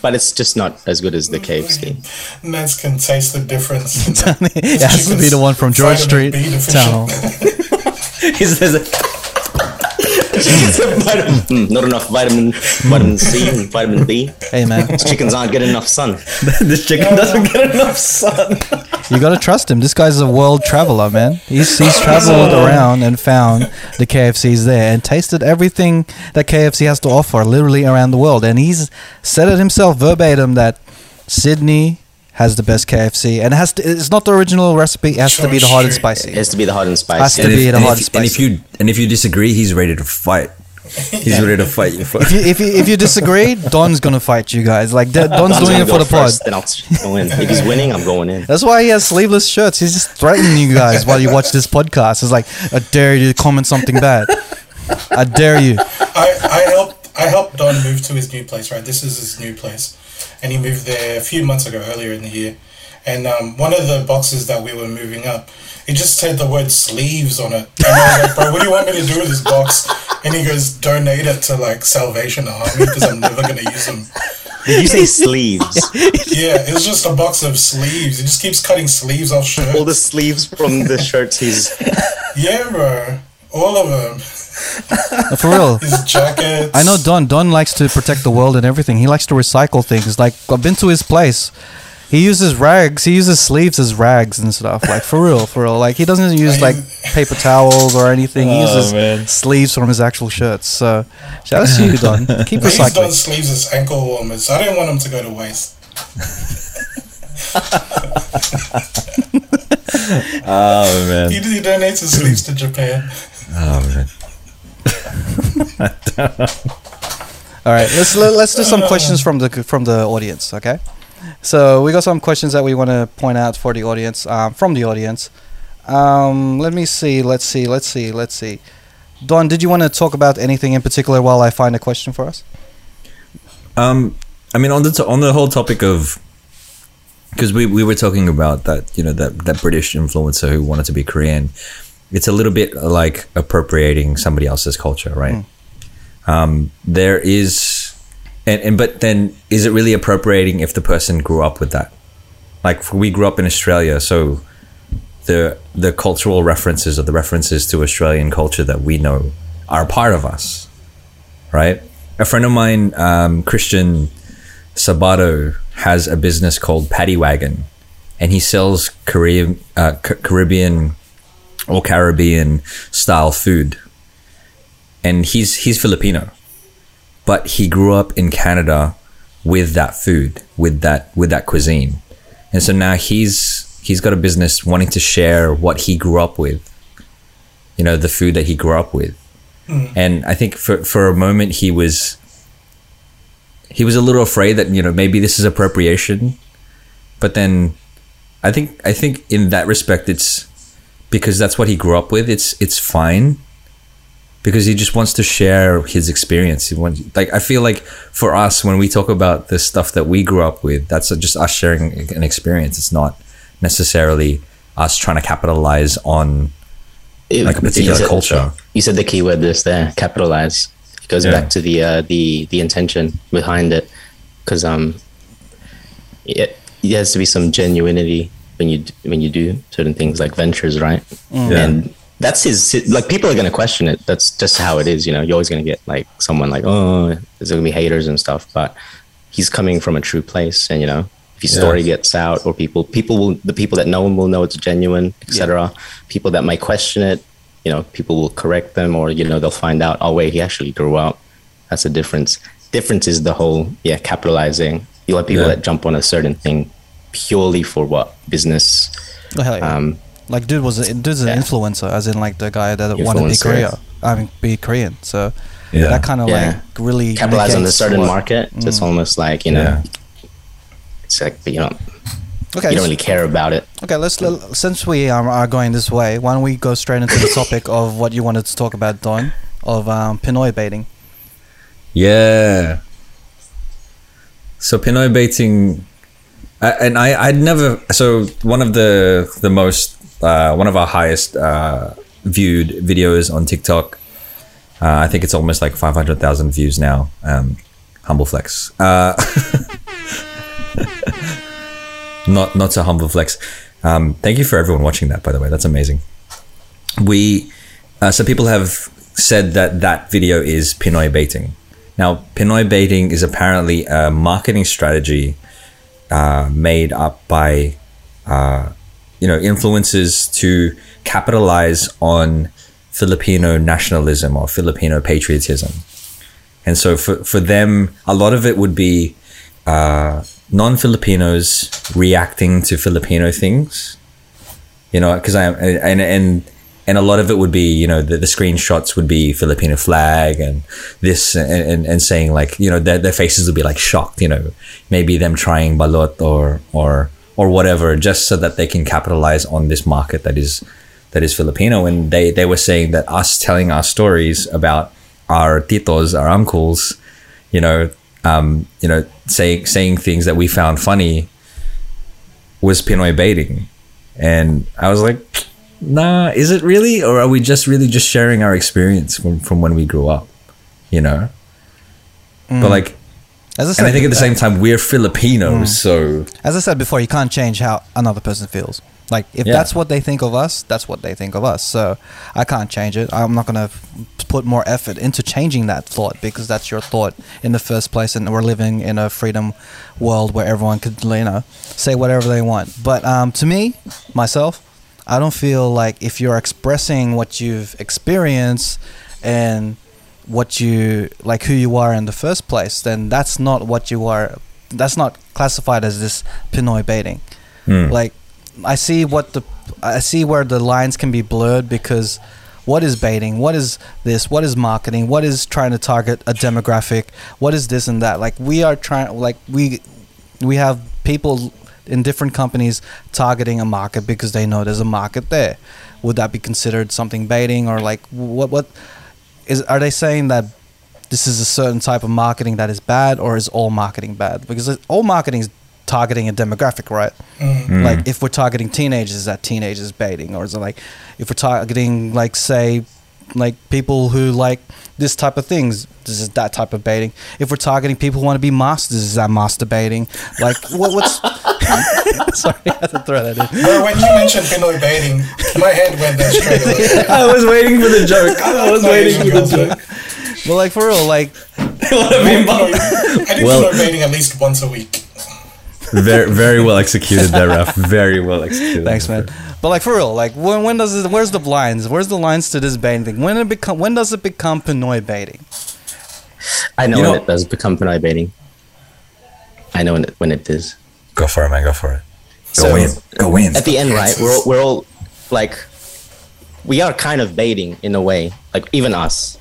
but it's just not as good as the KFC. Neds can taste the difference. it has to be the one from George Street vitamin B deficient. Tunnel. He vitamin, mm, not enough vitamin, vitamin C and vitamin B. Hey, man, These chickens aren't getting enough sun. this chicken doesn't get enough sun. You gotta trust him. This guy's a world traveler, man. He's he's traveled around and found the KFCs there and tasted everything that KFC has to offer, literally around the world. And he's said it himself verbatim that Sydney has the best KFC, and it has to. It's not the original recipe. It has to be the hot and spicy. It has to be the hot and spicy. Has spicy. to And be if, the and, hot if, and and if you and if you disagree, he's ready to fight. He's ready to fight you for. If you, if you if you disagree, Don's gonna fight you guys. Like Don- Don's doing it for the go pod. Then I'll go in. If he's winning, I'm going in. That's why he has sleeveless shirts. He's just threatening you guys while you watch this podcast. It's like, I dare you to comment something bad. I dare you. I, I helped I helped Don move to his new place. Right, this is his new place, and he moved there a few months ago, earlier in the year. And um, one of the boxes that we were moving up, it just said the word sleeves on it. And I was like, bro, what do you want me to do with this box? And he goes, donate it to like Salvation Army because I'm never gonna use them. Did you say sleeves? Yeah, it was just a box of sleeves. He just keeps cutting sleeves off shirts. All the sleeves from the shirts he's. Yeah, bro, all of them. For real. His jackets. I know Don. Don likes to protect the world and everything. He likes to recycle things. Like I've been to his place. He uses rags. He uses sleeves as rags and stuff. Like for real, for real. Like he doesn't use like paper towels or anything. He Oh, uses man. sleeves from his actual shirts. So shout out to you, Don. Keep He's done recycling. sleeves as ankle warmers. I didn't want them to go to waste. Oh man. He, he donates his sleeves to Japan. Oh man. All right, let's let, let's do some questions from the from the audience. Okay, so we got some questions that we want to point out for the audience um, from the audience. Um, let me see. Let's see. Let's see. Let's see. Don, did you want to talk about anything in particular while I find a question for us? Um, I mean, on the to- on the whole topic of because we, we were talking about that you know that that British influencer who wanted to be Korean. It's a little bit like appropriating somebody else's culture, right? Um, there is, and, and but then is it really appropriating if the person grew up with that? Like we grew up in Australia, so the the cultural references or the references to Australian culture that we know are part of us, right? A friend of mine, um, Christian Sabato, has a business called Paddy Wagon, and he sells uh, Caribbean or Caribbean style food. And he's he's Filipino, but he grew up in Canada with that food, with that with that cuisine, and so now he's he's got a business wanting to share what he grew up with, you know, the food that he grew up with, mm. and I think for for a moment he was he was a little afraid that you know maybe this is appropriation, but then I think I think in that respect it's because that's what he grew up with. It's it's fine because he just wants to share his experience. He wants, like I feel like for us when we talk about the stuff that we grew up with, that's just us sharing an experience. It's not necessarily us trying to capitalize on It- like a you particular said- culture. You said the key word this there, capitalize. It goes Yeah. back to the uh, the the intention behind it, because um, it, there has to be some genuinity when you when you do certain things like ventures, right? Yeah. And that's his like people are gonna question it. That's just how it is, you know. You're always gonna get like someone like, oh, there's gonna be haters and stuff, but he's coming from a true place, and you know. If his Yeah. story gets out, or people, people will, the people that know him will know it's genuine, etc. People that might question it, you know, people will correct them, or you know, they'll find out, oh wait, he actually grew up. That's the difference. Difference is the whole, yeah, capitalizing. You have people Yeah. that jump on a certain thing purely for what business. Oh, hell yeah. Um, like dude was a, dude's an yeah. influencer, as in like the guy that wanted to be Influencer. Korea. I mean, be Korean. So Yeah. that kind of Yeah. like really capitalize on a certain what- market. So it's almost like you know, Yeah. it's like you know, Okay, you don't really care about it. okay. Let's let, since we are, are going this way, why don't we go straight into the topic of what you wanted to talk about, Don, of um, Pinoy baiting. Yeah. So Pinoy baiting, I, and I I'd never. So one of the the most uh, one of our highest uh, viewed videos on TikTok. Uh, I think it's almost like five hundred thousand views now. Um, humble flex. Uh, not not so humble flex. Um, thank you for everyone watching that. By the way, that's amazing. We uh, so people have said that that video is Pinoy baiting. Now, Pinoy baiting is apparently a marketing strategy uh, made up by uh, you know influences to capitalize on Filipino nationalism or Filipino patriotism. And so for, for them, a lot of it would be uh, non Filipinos reacting to Filipino things. You know, because I and and and a lot of it would be you know the, the screenshots would be Filipino flag and this and, and, and saying like you know their, their faces would be like shocked you know maybe them trying balot or or or whatever just so that they can capitalize on this market that is that is Filipino and they they were saying that us telling our stories about our titos our uncles you know um, you know saying saying things that we found funny was Pinoy baiting and I was like nah, is it really? Or are we just really just sharing our experience from, from when we grew up? You know? But like, As I said, and I think at the same time, we're Filipinos, so as I said before, you can't change how another person feels. Like if Yeah. that's what they think of us, that's what they think of us. So I can't change it. I'm not gonna put more effort into changing that thought because that's your thought in the first place, and we're living in a freedom world where everyone could, you know, say whatever they want. But um, to me, myself, I don't feel like if you're expressing what you've experienced and what you like who you are in the first place, then that's not what you are. That's not classified as this Pinoy baiting. Hmm. Like I see what the I see where the lines can be blurred because what is baiting? What is this? What is marketing? What is trying to target a demographic? What is this and that? Like we are trying like we we have people in different companies targeting a market because they know there's a market there. Would that be considered something baiting or like what what is are they saying that this is a certain type of marketing that is bad or is all marketing bad? Because all marketing is targeting a demographic, right? Mm-hmm. Like mm-hmm. if we're targeting teenagers, is that teenagers baiting, or is it like if we're targeting like say like people who like this type of things, this is that type of baiting. If we're targeting people who want to be masters, is that master baiting? Like what, what's Sorry, I had to throw that in. Bro, when you mentioned Pinoy baiting, my head went there straight away. I was waiting for the joke. I was No waiting for the man. joke. But like for real, like What a bimbo. I do Well- Pinoy baiting at least once a week. very, very well executed there, Raf. Very well executed. thanks, man. But like for real, like when when does it? Where's the blinds? Where's the lines to this baiting thing? When it become? When does it become Pinoy baiting? I know You when know- it does become Pinoy baiting. I know when it, when it is. Go for it, man. Go for it. Go So- win. Go win. At the end, right? We're all, we're all like, we are kind of baiting in a way, like even us.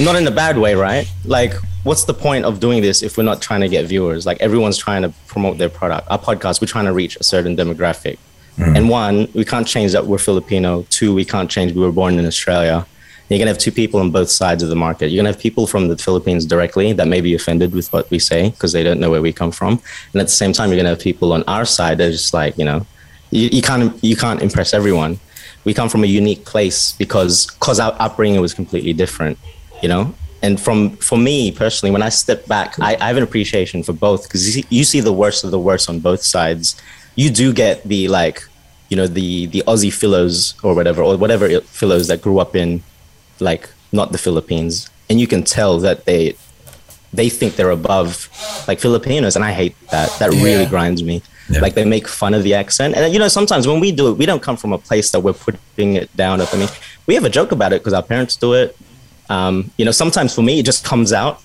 Not in a bad way, right? Like, what's the point of doing this if we're not trying to get viewers? Like, everyone's trying to promote their product. Our podcast, we're trying to reach a certain demographic. Mm-hmm. And one, we can't change that we're Filipino. Two, we can't change we were born in Australia. You're gonna have two people on both sides of the market. You're gonna have people from the Philippines directly that may be offended with what we say because they don't know where we come from, and at the same time, you're gonna have people on our side that are just like, you know, you, you can't you can't impress everyone. We come from a unique place because because our upbringing was completely different, you know. And from for me personally, when I step back, I, I have an appreciation for both because you you see the worst of the worst on both sides. You do get the like, you know, the the Aussie Filos or whatever or whatever il- Filos that grew up in like not the Philippines, and you can tell that they they think they're above like Filipinos, and I hate that. That really grinds me. Yeah. Like they make fun of the accent, and you know sometimes when we do it, we don't come from a place that we're putting it down. I mean, we have a joke about it because our parents do it. Um, you know, sometimes for me it just comes out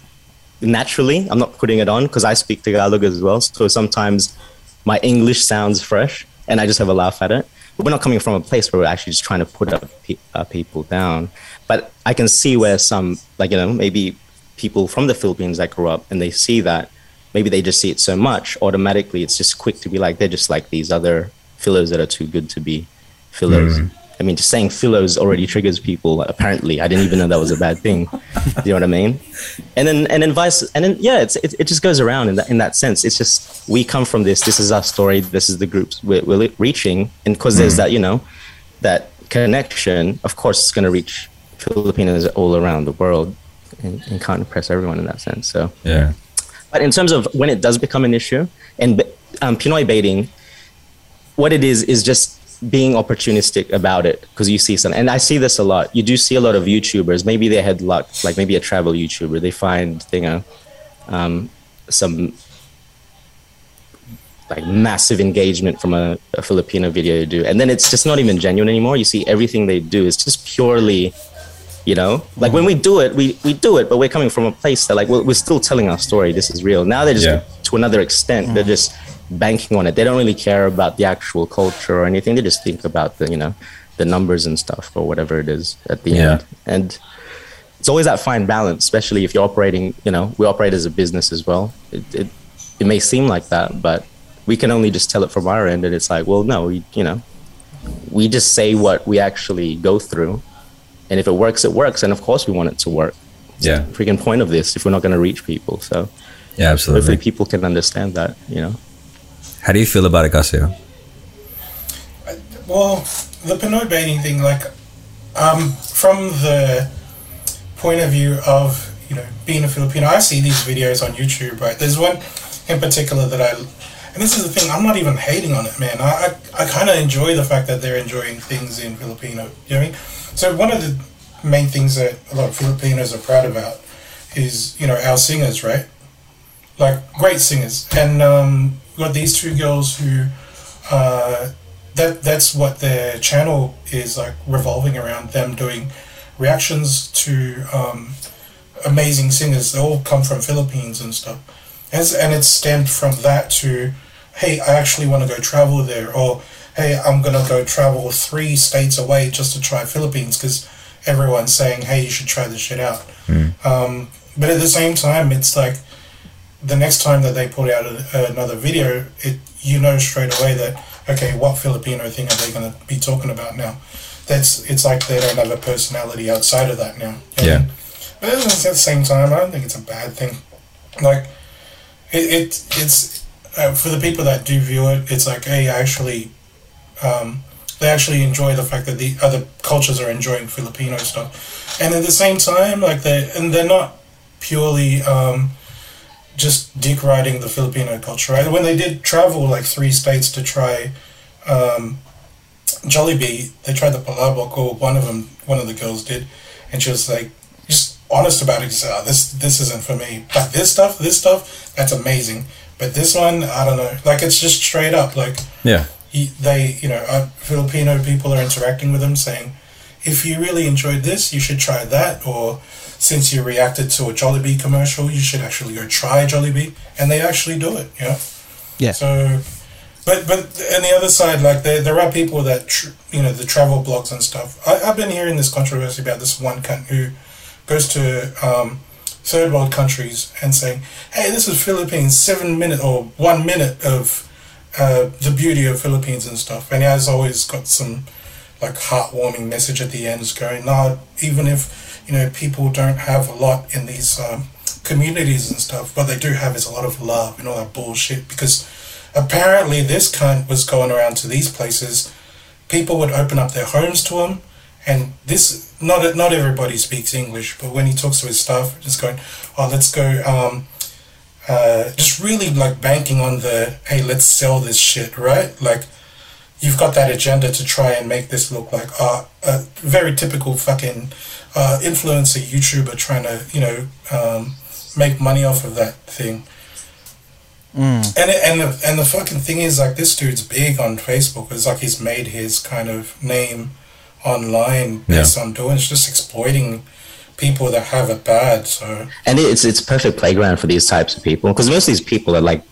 naturally. I'm not putting it on because I speak Tagalog as well. So sometimes my English sounds fresh, and I just have a laugh at it. But we're not coming from a place where we're actually just trying to put up pe- uh, people down. But I can see where some, like you know, maybe people from the Philippines that grew up and they see that, maybe they just see it so much automatically. It's just quick to be like they're just like these other fillers that are too good to be Filos. I mean, just saying Filos already triggers people. Apparently, I didn't even know that was a bad thing. Do you know what I mean? And then, and then vice, and then, yeah, it's, it, it just goes around in that in that sense. It's just we come from this. This is our story. This is the groups we're, we're reaching, and because there's that, you know, that connection. Of course, it's going to reach Filipinos all around the world, and, and can't impress everyone in that sense. So. Yeah. But in terms of when it does become an issue, and um, Pinoy baiting, what it is is just being opportunistic about it because you see some, and I see this a lot. You do see a lot of YouTubers. Maybe they had luck, like maybe a travel YouTuber. They find you know um, some like massive engagement from a, a Filipino video to do, and then it's just not even genuine anymore. You see everything they do is just purely you know like when we do it we, we do it but we're coming from a place that like we're, we're still telling our story this is real now they're just Yeah. to another extent they're just banking on it. They don't really care about the actual culture or anything. They just think about the you know the numbers and stuff or whatever it is at the Yeah. end. And it's always that fine balance especially if you're operating you know we operate as a business as well. It, it, it may seem like that but we can only just tell it from our end and it's like well no we, you know we just say what we actually go through. And if it works it works. And of course we want it to work. Yeah. freaking point of this if we're not going to reach people. So Yeah, absolutely. hopefully people can understand that you know How do you feel about it, Casio? Well, the Pinoy baiting thing, like, um, from the point of view of you know being a Filipino, I see these videos on YouTube. Right, there's one in particular that I, and this is the thing. I'm not even hating on it, man. I I, I kind of enjoy the fact that they're enjoying things in Filipino. You know what I mean? So one of the main things that a lot of Filipinos are proud about is you know our singers, right? Like great singers, and um, we got these two girls who. Uh, that that's what their channel is like revolving around them doing reactions to um, amazing singers. They all come from Philippines and stuff, As, and it's stemmed from that to, hey, I actually want to go travel there, or hey, I'm gonna go travel three states away just to try Philippines because everyone's saying, hey, you should try this shit out. Um, but at the same time, it's like the next time that they put out a, another video, it you know straight away that okay, what Filipino thing are they going to be talking about now? That's it's like they don't have a personality outside of that now. you know Yeah. But at the same time, I don't think it's a bad thing. Like it, it it's uh, for the people that do view it, it's like hey, actually, um, they actually enjoy the fact that the other cultures are enjoying Filipino stuff, and at the same time, like they and they're not purely. Um, just dick riding the Filipino culture. Right? When they did travel like three states to try um, Jollibee, they tried the palabok, or one of them, one of the girls did, and she was like, just honest about it. She said, oh, "This this isn't for me." But this stuff, this stuff, that's amazing. But this one, I don't know. Like it's just straight up. Like Yeah. they, you know, uh, Filipino people are interacting with them, saying, "If you really enjoyed this, you should try that." Or since you reacted to a Jollibee commercial, you should actually go try Jollibee, and they actually do it. Yeah. Yeah. So, but but on the other side, like there there are people that tr- you know the travel blogs and stuff. I, I've been hearing this controversy about this one cunt who goes to um, third world countries and saying, "Hey, this is Philippines, seven minute or one minute of uh, the beauty of Philippines and stuff." And he has always got some like heartwarming message at the end, is going, "No, even if you know people don't have a lot in these." Um, communities and stuff, what they do have is a lot of love and all that bullshit because apparently this cunt was going around to these places. People would open up their homes to him, and this not not everybody speaks English, but when he talks to his staff, just going, "Oh, let's go," um, uh, just really like banking on the, "Hey, let's sell this shit," right? Like you've got that agenda to try and make this look like uh, a very typical fucking uh, influencer YouTuber trying to you know um, make money off of that thing. And it, and the and the fucking thing is like this dude's big on Facebook. It's like he's made his kind of name online based on doing it's just exploiting people that have it bad. So and it's it's perfect playground for these types of people because most of these people are like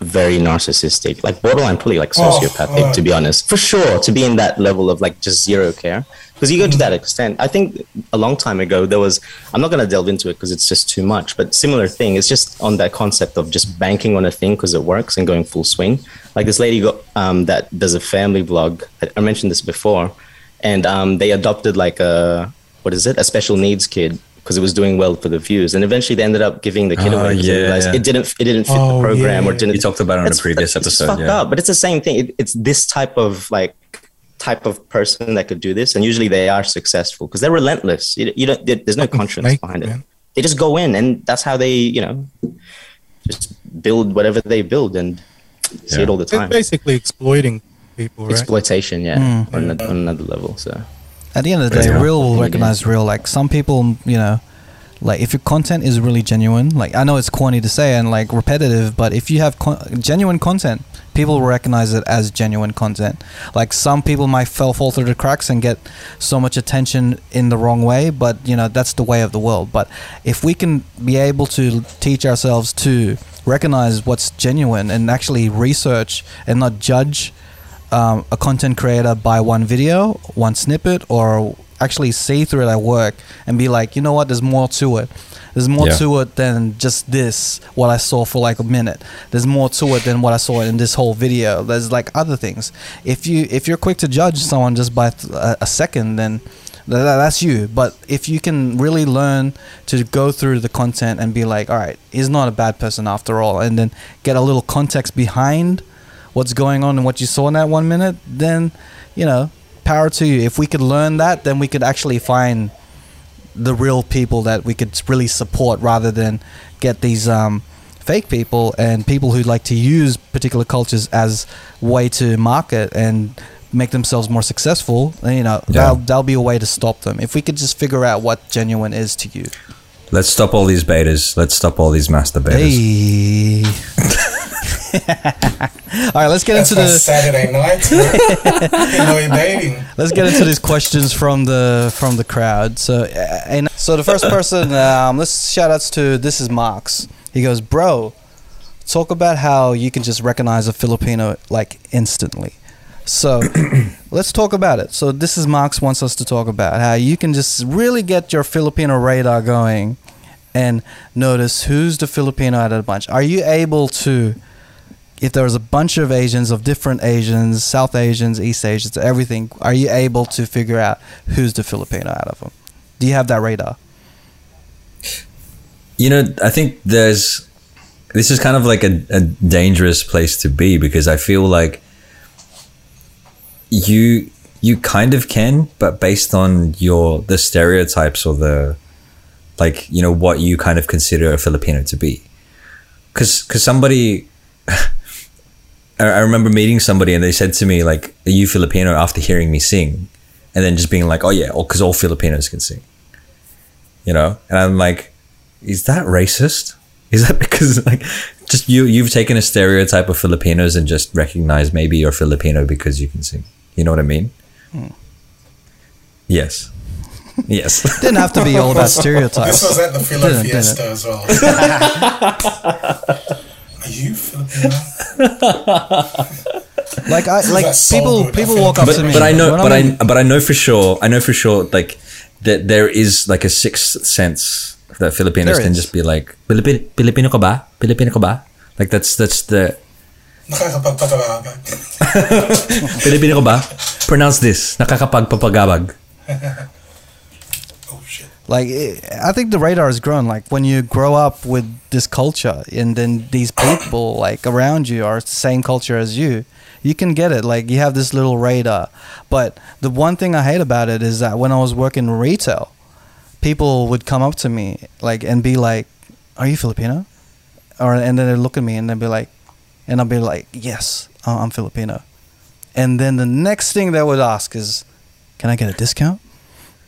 very narcissistic, like borderline, probably like Oh, sociopathic, fuck. to be honest. For sure, to be in that level of like just zero care, because you go to that extent. I think a long time ago there was. I'm not going to delve into it because it's just too much. But similar thing. It's just on that concept of just banking on a thing because it works and going full swing. Like this lady got um, that does a family blog. I, I mentioned this before, and um, they adopted like a what is it? A special needs kid because it was doing well for the views, and eventually they ended up giving the kid away. because yeah, yeah. It didn't. It didn't fit Oh, the program, or yeah. didn't. You talked about it on a It's- previous it's episode, fucked yeah. up, but it's the same thing. It, it's this type of like type of person that could do this, and usually they are successful because they're relentless. You, you don't. There's no conscience snake, behind it. man. They just go in, and that's how they, you know, just build whatever they build, and see it all the It's time. basically exploiting people, right? Exploitation, yeah, Mm. on, a- on another level. So At the end of the day, Yeah. real will recognize real. Like some people, you know, like if your content is really genuine, like I know it's corny to say and like repetitive, but if you have con- genuine content, people will recognize it as genuine content. Like some people might fall fall through the cracks and get so much attention in the wrong way, but you know that's the way of the world. But if we can be able to teach ourselves to recognize what's genuine and actually research and not judge um, a content creator by one video, one snippet, or actually see through their work and be like, you know what, there's more to it. There's more Yeah. to it than just this, what I saw for like a minute. There's more to it than what I saw in this whole video. There's like other things. If you if you're quick to judge someone just by th- a, a second, then th- th- that's you. But if you can really learn to go through the content and be like, all right, he's not a bad person after all, and then get a little context behind what's going on and what you saw in that one minute, then you know, power to you. If we could learn that, then we could actually find the real people that we could really support rather than get these um, fake people and people who like to use particular cultures as way to market and make themselves more successful. You know, Yeah. that'll, that'll be a way to stop them. If we could just figure out what genuine is to you. Let's stop all these betas. Let's stop all these masturbators. Hey. All right, let's get that's into the Saturday night. you know, you're dating. Let's get into these questions from the from the crowd. So, uh, and so the first person, um, let's shout outs to this is Marks. He goes, bro, talk about how you can just recognize a Filipino like instantly. So, let's talk about it. So, this is Marks wants us to talk about how you can just really get your Filipino radar going and notice who's the Filipino out of the bunch. Are you able to? if there was a bunch of Asians of different Asians, South Asians, East Asians, everything, are you able to figure out who's the Filipino out of them? Do you have that radar? You know, I think there's. This is kind of like a, a dangerous place to be because I feel like you you kind of can, but based on your the stereotypes or the like, you know, what you kind of consider a Filipino to be. because because somebody. I I remember meeting somebody and they said to me like, "Are you Filipino?" After hearing me sing, and then just being like, "Oh yeah, because all Filipinos can sing," you know. And I'm like, "Is that racist? Is that because like just you you've taken a stereotype of Filipinos and just recognize maybe you're Filipino because you can sing? You know what I mean?" Hmm. Yes. Yes. Didn't have to be all about This stereotypes. was at the Filo Didn't- didn't. Fiesta as well. Are you Filipino? Like I like people good. people walk up but to me. but I know but I'm in- I but I know for sure I know for sure like that there is like a sixth sense that Filipinos There can is. just be like Filipino Filipino ka ba Filipino ka ba like that's that's the Nakakapagpatawagan. Filipino ka ba pronounce this nakakapagpapagabag Oh shit. like eh, I think the radar has grown. Like when you grow up with this culture, and then these people like around you are the same culture as you, you can get it. Like you have this little radar. But the one thing I hate about it is that when I was working retail, people would come up to me like and be like, "Are you Filipino?" Or and then they'd look at me and they'd be like, and I'll be like, "Yes, uh, I'm Filipino." And then the next thing they would ask is, "Can I get a discount?"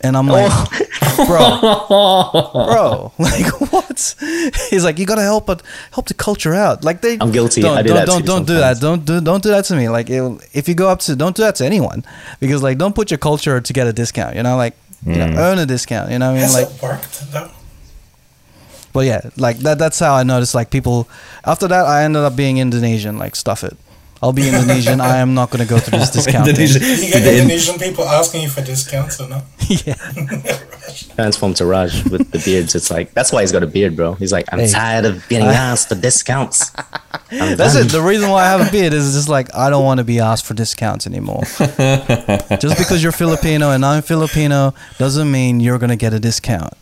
And I'm like, bro, bro, like what? He's like, you gotta help but help the culture out. Like they, I'm guilty. Don't, I do don't, that don't, too don't do that. Don't do, don't do that to me. Like it, if you go up to, don't do that to anyone, because like don't put your culture to get a discount. You know, like you know, earn a discount. You know what I mean? Has Like, it worked though? But yeah, like that. That's how I noticed. Like people. After that, I ended up being Indonesian. Like stuff it. I'll be Indonesian. I am not gonna go through this discount. thing. Indonesian- You get the- Indonesian people asking you for discounts or not? yeah. Transform to Raj with the beards. It's like that's why he's got a beard, bro. He's like, I'm Hey. tired of being asked for discounts. I'm That's done. it. The reason why I have a beard is just like I don't want to be asked for discounts anymore. just because you're Filipino and I'm Filipino doesn't mean you're gonna get a discount.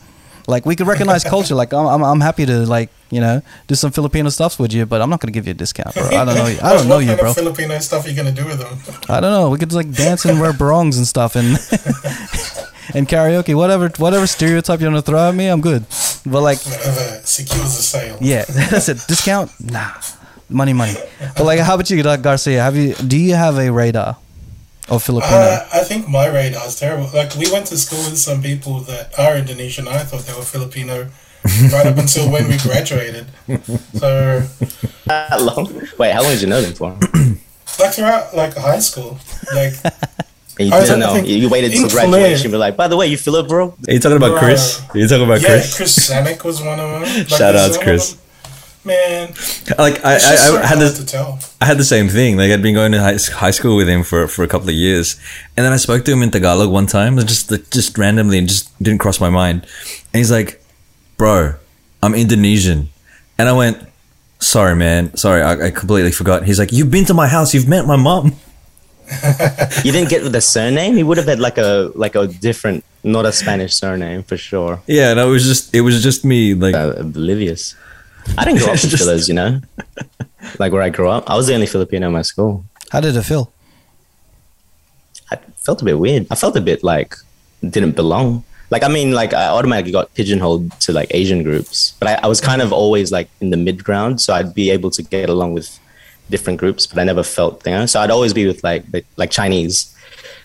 Like we could recognize culture. Like I'm, I'm, I'm happy to like you know do some Filipino stuffs with you, but I'm not gonna give you a discount, bro. I don't know you. I don't know you, bro. Filipino stuff are you gonna do with them? I don't know. We could like dance and wear barongs and stuff and and karaoke, whatever, whatever stereotype you want to throw at me, I'm good. But like Whatever secures the sale. Yeah, that's it. Discount? Nah, money, money. But like, how about you, Gar- Garcia? Have you? Do you have a radar of Filipino? Uh, I think my radar is terrible. Like we went to school with some people that are Indonesian. I thought they were Filipino right up until when we graduated. So That long? Wait, how long did you know them for? like throughout like high school, like you I didn't don't know. think- You waited till in Flint- graduation. Be like, by the way, you Philip, bro? are you talking about Chris are you talking about yeah, Chris Chris Samick was one of them. Like, Shout there's outs, some of Chris. Them- Man, like I, I, I had hard this to tell. I had the same thing. Like I'd been going to high, high school with him for, for a couple of years, and then I spoke to him in Tagalog one time, just just randomly, and just didn't cross my mind. And he's like, "Bro, I'm Indonesian," and I went, "Sorry, man. Sorry, I, I completely forgot." He's like, "You've been to my house. You've met my mom." You didn't get the surname. He would have had like a like a different, not a Spanish surname for sure. Yeah, and I was just it was just me like Uh, oblivious. I didn't grow up with Just- Filos, you know. Like where I grew up, I was the only Filipino in my school. How did it feel? I felt a bit weird. I felt a bit like didn't belong. Like I mean, like I automatically got pigeonholed to like Asian groups, but I, I was kind of always like in the mid ground, so I'd be able to get along with different groups, but I never felt you know. So I'd always be with like like Chinese,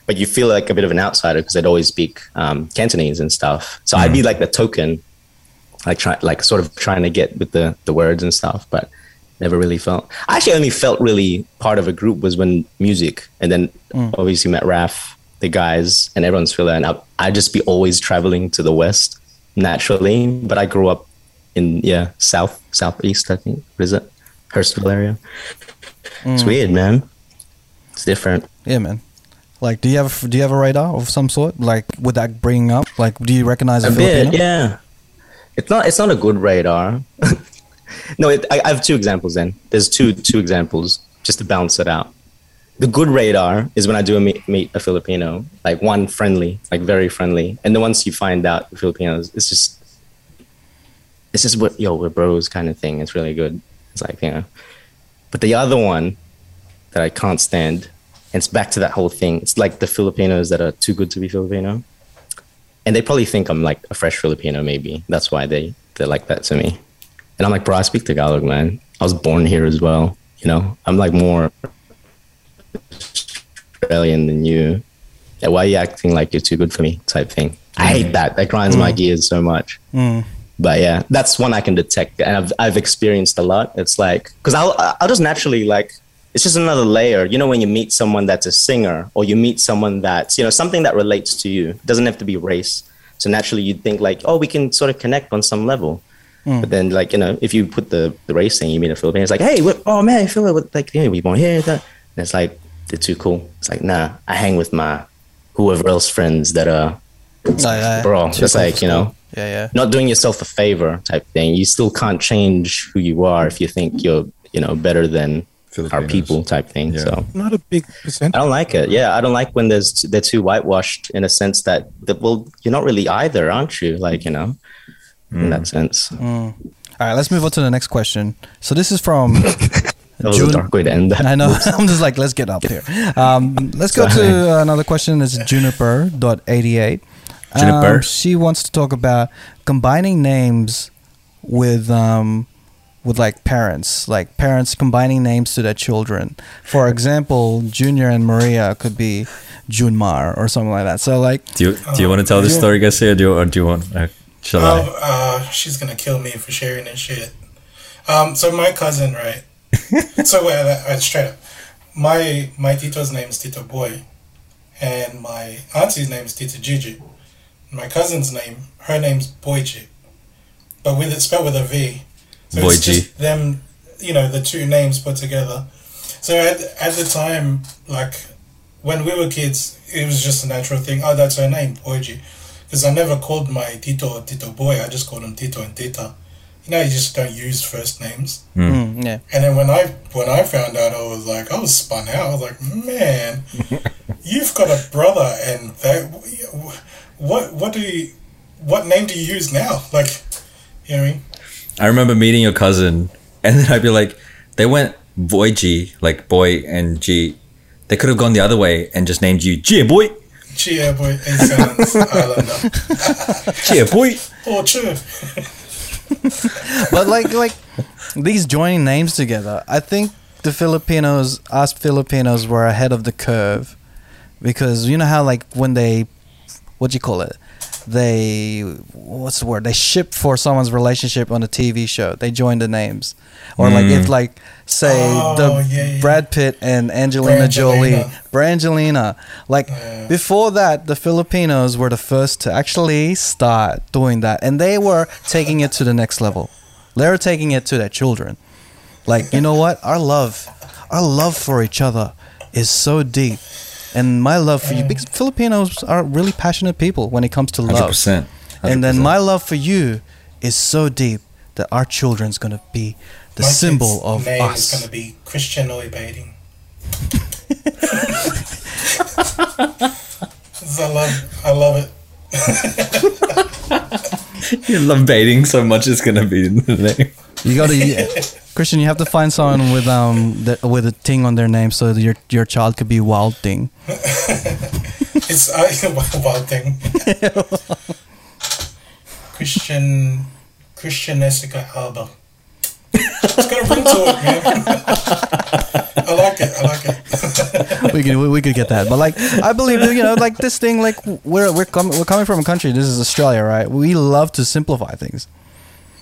but you feel like a bit of an outsider because I'd always speak um, Cantonese and stuff. So I'd be like the token, like try like sort of trying to get with the the words and stuff, but never really felt. I actually only felt really part of a group was when music, and then mm. obviously met Raf, the guys, and everyone's feel that. And I I'd just be always traveling to the west naturally, but I grew up in yeah south southeast I think. What is it? Hurstville area. It's mm. weird, man. It's different. Yeah, man. Like, do you have do you have a radar of some sort? Like, would that bring up? Like, do you recognize a, a Filipino? bit, yeah. It's not. It's not a good radar. no, it, I, I have two examples. Then there's two two examples just to balance it out. The good radar is when I do a meet, meet a Filipino, like one friendly, like very friendly, and then once you find out Filipinos, it's just, it's just what yo we're bros kind of thing. It's really good. It's like you know, but the other one that I can't stand, and it's back to that whole thing. It's like the Filipinos that are too good to be Filipino and they probably think I'm like a fresh Filipino. Maybe that's why they they're like that to me. And I'm like, bro, I speak Tagalog, man. I was born here as well. You know, I'm like more Australian than you. Yeah, why are you acting like you're too good for me? Type thing. I mm. hate that. That grinds my mm. gears so much. Mm. But yeah, that's one I can detect, and I've I've experienced a lot. It's like because I'll I'll just naturally like it's just another layer. You know, when you meet someone that's a singer, or you meet someone that's you know something that relates to you. It doesn't have to be race. So naturally, you'd think like, oh, we can sort of connect on some level. Hmm. But then, like you know, if you put the the race thing, you meet a Filipino, it's like, hey, what, oh man, I feel like like you know, we born here. That. And it's like they're too cool. It's like nah, I hang with my whoever else friends that are oh, yeah, bro. too It's like you know. Yeah, yeah. not doing yourself a favor type thing. You still can't change who you are if you think you're, you know, better than our people type thing. Yeah. So Not a big percentage. I don't like it. Yeah, I don't like when there's they're too whitewashed in a sense that, that well, you're not really either, aren't you? Like you know, in that sense. All right, let's move on to the next question. So this is from That was a dark way to end that. I know. I'm just like, let's get up here. Um, let's go Sorry. to another question. It's Juniper.88. Juniper. Um, she wants to talk about combining names with um, with like parents, like parents combining names to their children. For example, Junior and Maria could be Junmar or something like that. So like, Do you do you want to tell the Yeah. story, Garcia, or do you, or do you want? Uh, shall I? Oh, uh, she's gonna kill me for sharing this shit. Um, so my cousin, right? so wait, uh, uh, straight up, my my tito's name is Tito Boy, and my auntie's name is Tito Gigi. My cousin's name, her name's Boyji, but with it spelled with a V. So it's Boyji. just them, you know, the two names put together. So at at the time, like when we were kids, it was just a natural thing. Oh, that's her name, Boyji. Because I never called my Tito Tito Boy. I just called him Tito and Tita. You know, you just don't use first names. mm, yeah, And then when I when I found out, I was like, I was spun out. I was like, man, you've got a brother, and that what what do you what name do you use now? Like, you know what I mean? I remember meeting your cousin, and then I'd be like, they went boy G, like boy and G. They could have gone the other way and just named you G boy, Cheer boy, it sounds Islander. G boy. Oh, cheer. but like like these joining names together, I think the Filipinos, us Filipinos, were ahead of the curve because you know how like when they, what do you call it? They what's the word? They ship for someone's relationship on a TV show. They join the names, or like if mm. like say Oh, the yeah, yeah. Brad Pitt and Angelina Jolie, Brangelina. Brangelina. Like before that, the Filipinos were the first to actually start doing that, and they were taking it to the next level. They were taking it to their children. Like you know what? Our love, our love for each other is so deep, and my love for you because Filipinos are really passionate people when it comes to love. Hundred love. percent. And then my love for you is so deep that our children's gonna be the My symbol kid's of name is us. going to be Christian Oibating. I love, I love it. You love baiting so much, it's gonna be in the name. You gotta, Christian. You have to find someone with um the, with a thing on their name so that your your child could be Wild Thing. It's uh, wild thing. Christian, Christian Jessica Alba. It's got a ring to it, man. I like it. I like it. we could we could get that. But like I believe you know like this thing like we're we're coming we're coming from a country. This is Australia, right? We love to simplify things.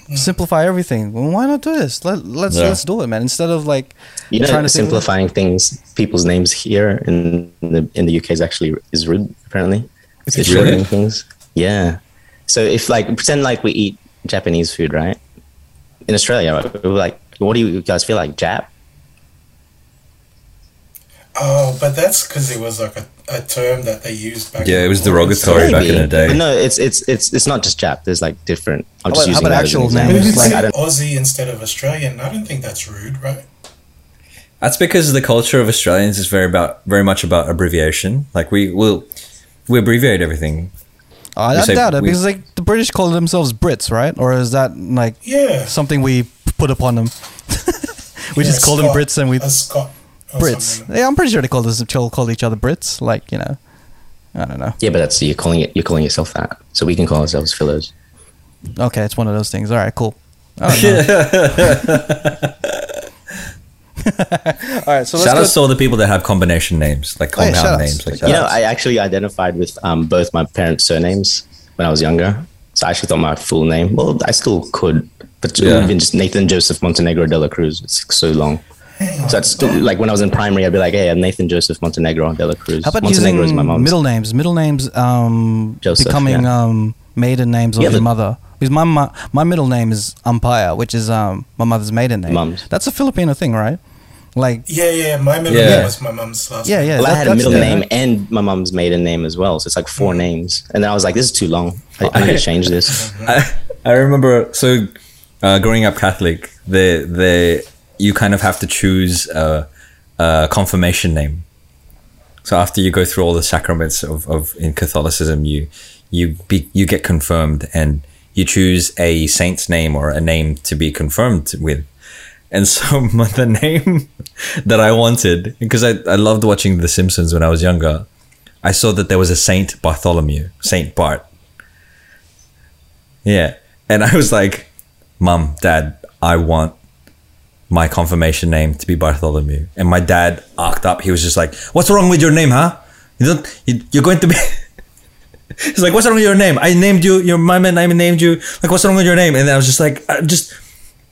Mm. Simplify everything. Well, why not do this? Let let's Yeah. let's do it, man. Instead of like You know, trying to think- simplifying things, people's names here in the in the UK is actually is rude. Apparently, Is They're it shortening things. Yeah. So if like pretend like we eat Japanese food, right? In Australia, right? we're like, what do you guys feel like, Jap? Oh, but that's because it was like a, a term that they used back. Yeah, in it was derogatory back in the day. No, it's it's it's it's not just Jap. There's like different. I'm How just about- how using about that as an actual example. names? Maybe Like, I don't. Aussie instead of Australian. I don't think that's rude, right? That's because the culture of Australians is very about very much about abbreviation. Like we will we abbreviate everything. I We say- doubt it we- because like the British call themselves Brits, right? Or is that like Yeah. something we put upon them? we Yeah, just call them Brits and we a Scot or Brits. something. Yeah, I'm pretty sure they call this call each other Brits. Like you know, I don't know. Yeah, but that's you're calling it. You're calling yourself that. So we can call ourselves Filos. Okay, it's one of those things. All right, cool. I don't. All right, so let's Shout out to all the people that have combination names, like Oh, yeah, compound names, like You that. know, I actually identified with um, both my parents' surnames when I was younger. So I actually thought my full name. Well, I still could, but it Yeah. have been just Nathan Joseph Montenegro de la Cruz. It's so long. So that's like when I was in primary, I'd be like, "Hey, I'm Nathan Joseph Montenegro de la Cruz." How about Montenegro using is my mom's. middle names? Middle names um, Joseph, becoming yeah. um, maiden names of Yeah, your mother. Because my, my my middle name is Umpire, which is um, my mother's maiden name. Mum's. That's a Filipino thing, right? Like, Yeah, yeah. My middle Yeah. name was my mum's last yeah, name. yeah. Well, I had a middle yeah. name and my mom's maiden name as well, so it's like four names. And then I was like, "This is too long. I, I need to change this." I, I remember so uh, growing up Catholic, the the you kind of have to choose a, a confirmation name. So after you go through all the sacraments of, of in Catholicism, you you be you get confirmed and you choose a saint's name or a name to be confirmed with. And so the name that I wanted, because I, I loved watching The Simpsons when I was younger, I saw that there was a Saint Bartholomew, Saint Bart. Yeah. And I was like, Mom, Dad, I want my confirmation name to be Bartholomew. And my dad arced up. He was just like, What's wrong with your name, huh? You don't, you, you're going to be. He's like, What's wrong with your name? I named you, your my man, I named you. Like, what's wrong with your name? And I was just like, I just.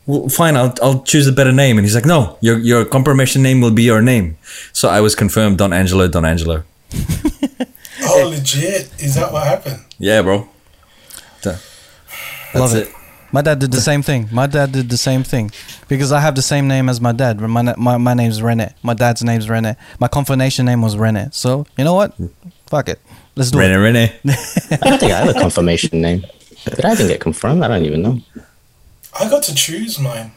Well, fine, I'll, I'll choose a better name. And he's like, no, your, your confirmation name will be your name. So I was confirmed Don Angelo, Don Angelo. Oh, legit? Is that what happened? Yeah, bro. So, Love that's it. My dad did the same thing. My dad did the same thing because I have the same name as my dad. My my, my name's Rene. My dad's name's Rene. My confirmation name was Rene. So you know what? Fuck it. Let's do Rene, it. Rene. I don't think I have a confirmation name. Did I even get confirmed? I don't even know. I got to choose mine.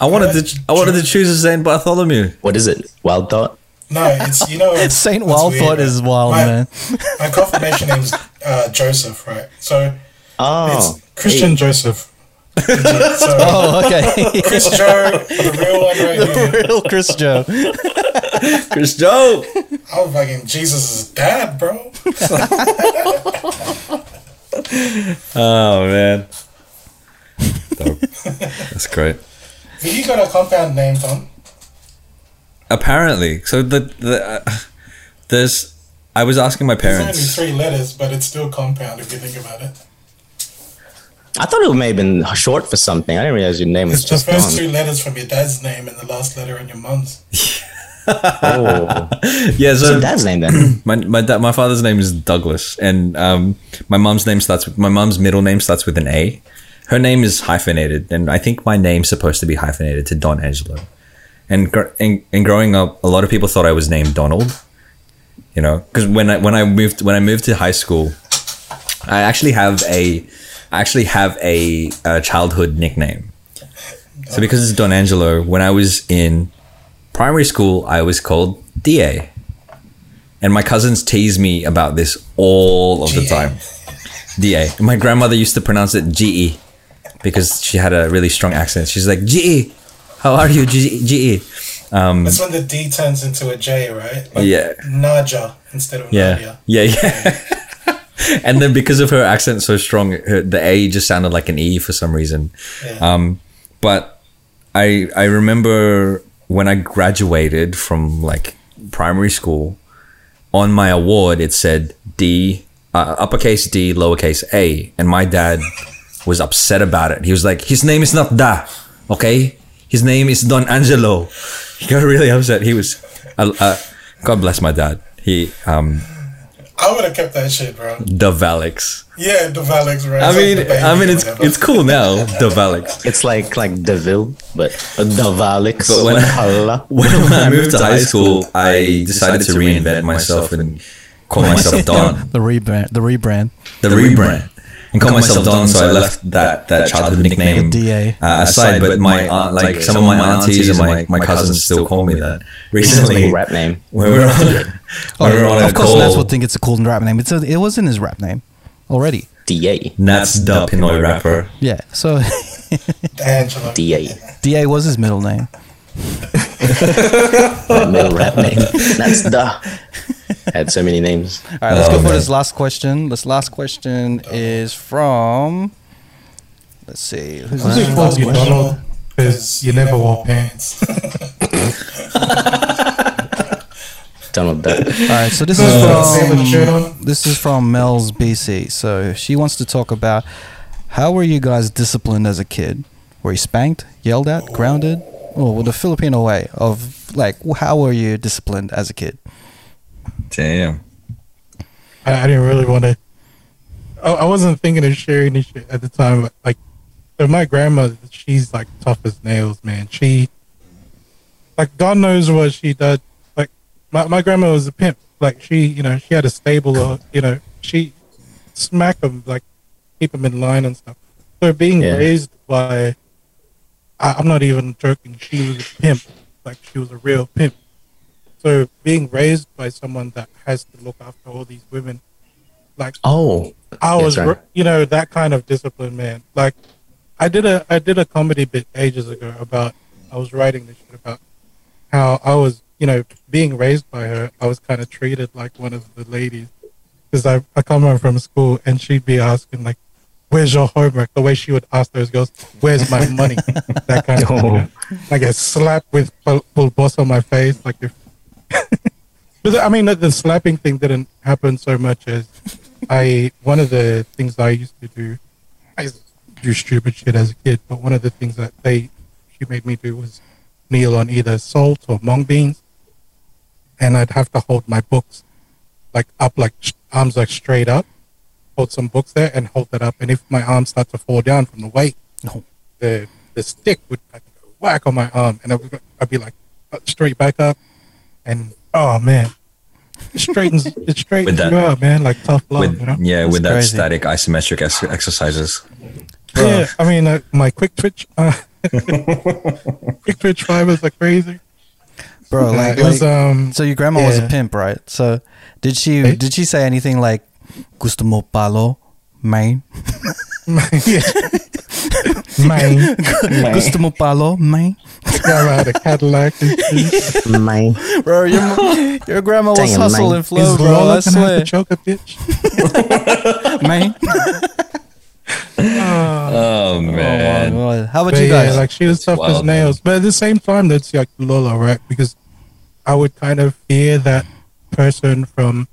I wanted to. I wanted to choose a Saint Bartholomew. What is it? Wild thought. No, it's you know. it's- Saint what's Wild Thought right? is wild, my, man. My confirmation name's uh, Joseph, right? So Oh, it's Christian hey. Joseph. so Oh, okay. Chris Joe, the real one right here. Real Chris Joe. Chris Joe. I'm fucking Jesus' dad, bro. Oh man. That's great. Have you got a compound name, Tom? Apparently, so the the uh, there's. I was asking my It's only parents. three letters, but it's still compound if you think about it. I thought it may have been short for something. I didn't realize your name was It's the just first Don. two letters from your dad's name and the last letter in your mum's. Oh, Yeah, what's so your dad's name then? my my dad, my father's name is Douglas, and um, my mom's name starts. with My mom's middle name starts with an A. Her name is hyphenated, and I think my name's supposed to be hyphenated to Don Angelo. And gr- and, and growing up, a lot of people thought I was named Donald. You know, because when I when I moved when I moved to high school, I actually have a I actually have a, a childhood nickname. So because it's Don Angelo, when I was in primary school, I was called Da. And my cousins tease me about this all of the time. Da. My grandmother used to pronounce it Ge because she had a really strong accent. She's like, Ge, how are you, Ge? Ge?" Um, That's when the D turns into a J, right? Like Yeah. Naja instead of yeah. Nadia. Yeah, yeah. and then because of her accent so strong, her, the A just sounded like an E for some reason. Yeah. Um, but I I remember when I graduated from like primary school, on my award it said D, uh, uppercase D, lowercase A, and my dad was upset about it. He was like, "His name is not Da, okay? His name is Don Angelo." He got really upset. He was, uh, uh, God bless my dad. He um, I would have kept that shit, bro. the Valix. Yeah, the Valix, right? I It's like mean, baby I mean, it's whatever. it's cool now, the Valix. It's like like Deville, but Davalix. But when I, when, when I moved to high school, I decided to reinvent myself and call myself Don. The rebrand. The rebrand. The rebrand. And call myself Don, so I left that, that childhood nickname DA. uh, aside. But my aunt, like some of my aunties and my, my cousins still call me that. Recently, rap name. when we were on, Oh, when we on of course, call, that's what think it's a cool rap name. It's a, it was in his rap name already. Da. Nats the Pinoy rapper. Yeah. So Angelo. Da. Da was his middle name. Middle rap name. That's the. Had so many names. All right, let's Oh, go for this last question. This last question is from. Let's see. Who's this? it supposed to be Donald? because you never wore pants. Done with that. All right, so this is have a shirt from this is from Mel's BC. So she wants to talk about how were you guys disciplined as a kid? Were you spanked, yelled at, grounded? Oh, well, the Filipino way of like how were you disciplined as a kid? Damn. I, I didn't really want to. I, I wasn't thinking of sharing this shit at the time. But like, so my grandma, she's like tough as nails, man. She, like, God knows what she did. My my grandma was a pimp. Like, she, you know, she had a stable. Or, you know, she smack them, like, keep them in line and stuff. So being Yeah. raised by, I, I'm not even joking. She was a pimp. Like, she was a real pimp. So being raised by someone that has to look after all these women, like Oh, I was, right. you know, that kind of discipline, man. Like I did a I did a comedy bit ages ago about I was writing this shit about how I was, you know, being raised by her. I was kind of treated like one of the ladies because I I come home from school and she'd be asking like, "Where's your homework?" The way she would ask those girls, "Where's my money?" that kind of thing. Like a slap with full, full boss on my face, like if. But I mean, the, the slapping thing didn't happen so much as I. One of the things I used to do, I do stupid shit as a kid. But one of the things that they she made me do was kneel on either salt or mung beans, and I'd have to hold my books like up, like arms like straight up, hold some books there, and hold that up. And if my arms start to fall down from the weight, No. the the stick would like, whack on my arm, and I would, I'd be like straight back up, and oh man, it straightens it straightens that- you out, man, like tough love, With you know. yeah, That's with that crazy. static isometric ex- exercises. Yeah, I mean, uh, my quick twitch, uh, quick twitch fibers are crazy. Bro, like, was like- um, so your grandma was a pimp, right? So did she Eh? did she say anything like gusto mo palo, man? yeah. man, gusto mo palo, man? grandma had a Cadillac and shit. my Bro, your, your grandma was Damn, hustle man. and flow, Is bro. I Lola gonna have swear, choke a bitch? man. Oh Oh, man. my God. How about But you yeah, guys? like she was tough as wild, nails. But at the same time, that's like Lola, right? Because I would kind of fear that person from,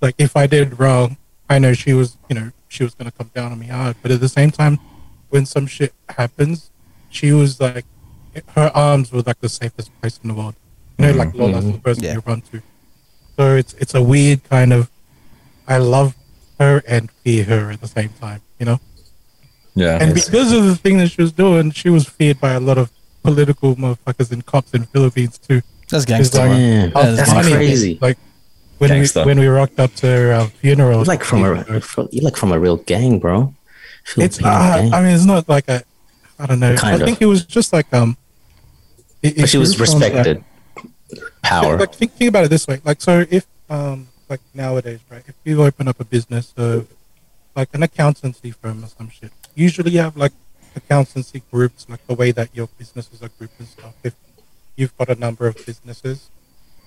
like, if I did wrong, I know she was, you know, she was gonna come down on me hard. But at the same time, when some shit happens, she was like, her arms were like the safest place in the world. You know, like mm-hmm. Lola's the person Yeah. you run to. So it's it's a weird kind of, I love her and fear her at the same time. You know. Yeah. And because of the thing that she was doing, she was feared by a lot of political motherfuckers and cops in Philippines too. That's gangster. like. Yeah, how that's funny crazy. Like when Gangster. we when we rocked up to her uh, funeral, You're like from a from- you're like from a real gang, bro. It's Filipino uh, gang. I mean, it's not like a. I don't know. Kind I of. think it was just like um. it- but she was grew from, like- respected. Power. Like think, think about it this way. Like so, if um like nowadays, right? If you open up a business of like an accountancy firm or some shit, usually you have like accountancy groups, like the way that your businesses are grouped and stuff. If you've got a number of businesses,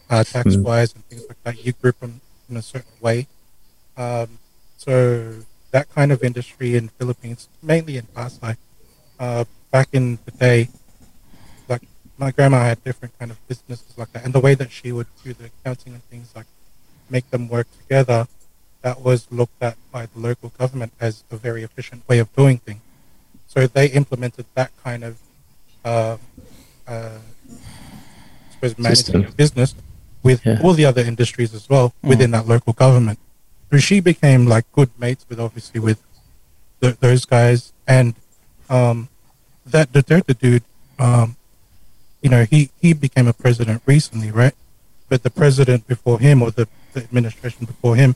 uh, tax wise and things like that, you group them in a certain way. Um, so that kind of industry in Philippines, mainly in Pasay, uh, back in the day, like my grandma had different kind of businesses like that, and the way that she would do the accounting and things like make them work together, that was looked at by the local government as a very efficient way of doing things. So they implemented that kind of, uh, uh, I suppose, managing System. business with Yeah. all the other industries as well within that local government. So she became like good mates with obviously with th- those guys and um, that Duterte dude. Um, you know, he he became a president recently, right? But the president before him, or the, the administration before him,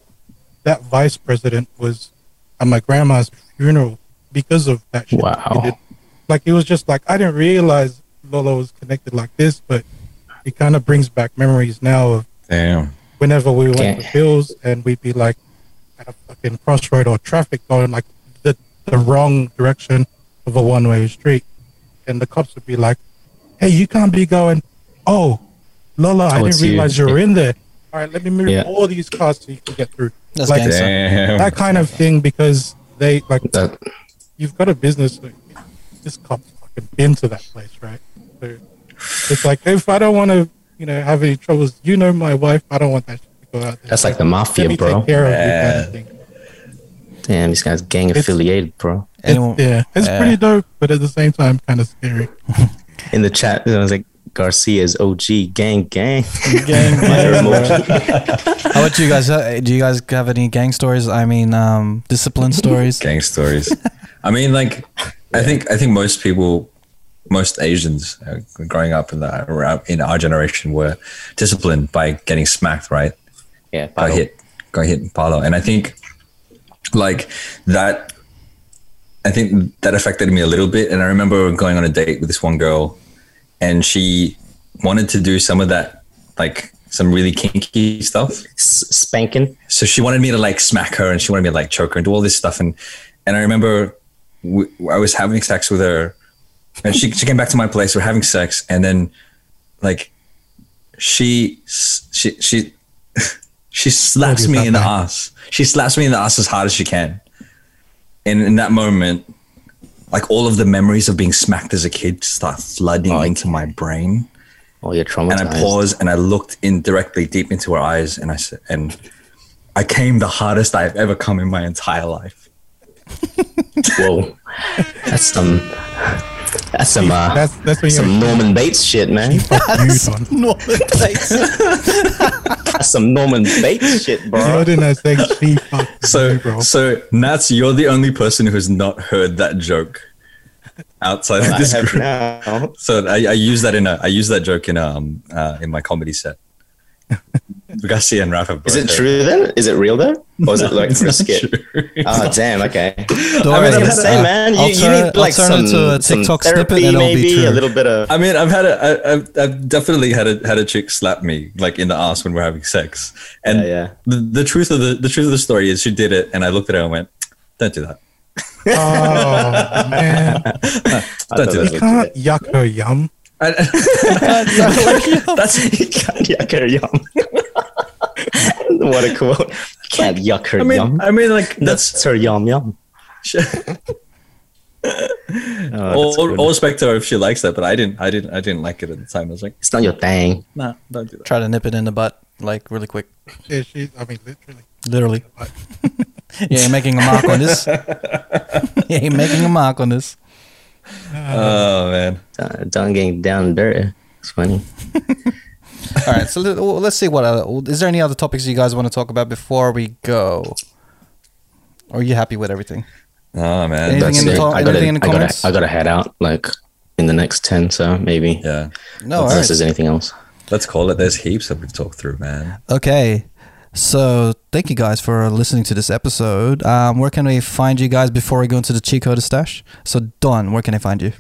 that vice president was at my grandma's funeral because of that shit. he Wow. did. Like it was just like I didn't realize Lola was connected like this, but it kind of brings back memories now of Damn. whenever we went Okay. to Bills and we'd be like at a fucking crossroad or traffic going like the the wrong direction of a one way street, and the cops would be like, "Hey, you can't be going." Oh, Lola, I Oh, it's didn't realize you were in there. All right, let me move Yeah. all these cars so you can get through. That's like gangster. Damn. that kind of thing because they like That you've got a business. Like, this cop's fucking fucking been to that place, right? So it's like if I don't want to, you know, have any troubles, you know, my wife, I don't want that shit to go out there. That's like the mafia, bro. take care of you, kind Yeah. of thing. Damn, these guys gang affiliated, bro. Anyone- It's, yeah, it's Yeah. pretty dope, but at the same time, kind of scary. In the chat, I was like Garcia's OG gang gang. Gang, gang. How about you guys? Uh, Do you guys have any gang stories? I mean, um, discipline stories. gang stories. I mean, like, I think I think most people, most Asians uh, growing up in the in our generation were disciplined by getting smacked, right? Yeah, Got hit, got hit in palo, and I think like that. I think that affected me a little bit, and I remember going on a date with this one girl, and she wanted to do some of that, like some really kinky stuff. Spanking. so she wanted me to like smack her and she wanted me to like choke her and do all this stuff and and I remember w- I was having sex with her and she she came back to my place we're having sex and then like she she she she slaps me in the ass. She slaps me in the ass as hard as she can. And in that moment like all of the memories of being smacked as a kid start flooding Oh, into my brain Oh, you're traumatized. and I paused and I looked in directly deep into her eyes and I said, and I came the hardest I've ever come in my entire life. Whoa, that's some. That's some. Uh, That's that's when some Norman Bates shit, man. fuck you, Don. Norman Bates. That's some Norman Bates shit, You're bro. doing that saying she fucked So, you, bro. so Nats, you're the only person who's not heard that joke outside of I this have group. now. So I, I use that in a I use that joke in um uh, in my comedy set. Garcia and Rafa. Is it both true then? Is it real though? Or is it like for a skit? true. Oh damn! Okay. Don't I worry, was gonna uh, say, man, you, I'll you need I'll like some, it to a TikTok snippet therapy, and it'll be maybe a little bit of. I mean, I've had a, I, I've, I've definitely had a had a chick slap me like in the ass when we're having sex, and Yeah, yeah. The, the truth of the the truth of the story is she did it, and I looked at her and went, "Don't do that. Oh man, Don't do that that. you can't yuck her yum. I- That's can't yuck her yum. what a quote! Can't yuck her I mean, yum. I mean, like that's That's her yum yum. Oh, all, all respect to her if she likes that, but I didn't, I didn't, I didn't like it at the time. I was like, It's not your thing. nah, don't do that. Try to nip it in the butt, like really quick. Yeah, she. I mean, literally. Literally. But You ain't making a mark on this. you ain't making a mark on this. Oh man, Uh, Don getting down and dirty. It's funny. All right, so let, well, let's see what other, is there any other topics you guys want to talk about before we go? Or are you happy with everything? oh man, Anything in the to- I gotta, anything in the I gotta, comments? I gotta head out like in the next ten, so maybe. yeah. No, Unless right. there's anything else. Let's call it. There's heaps that we've talked through, man. Okay. So thank you guys for listening to this episode. Um, where can we find you guys before we go into the cheat code stash? So Don, where can I find you?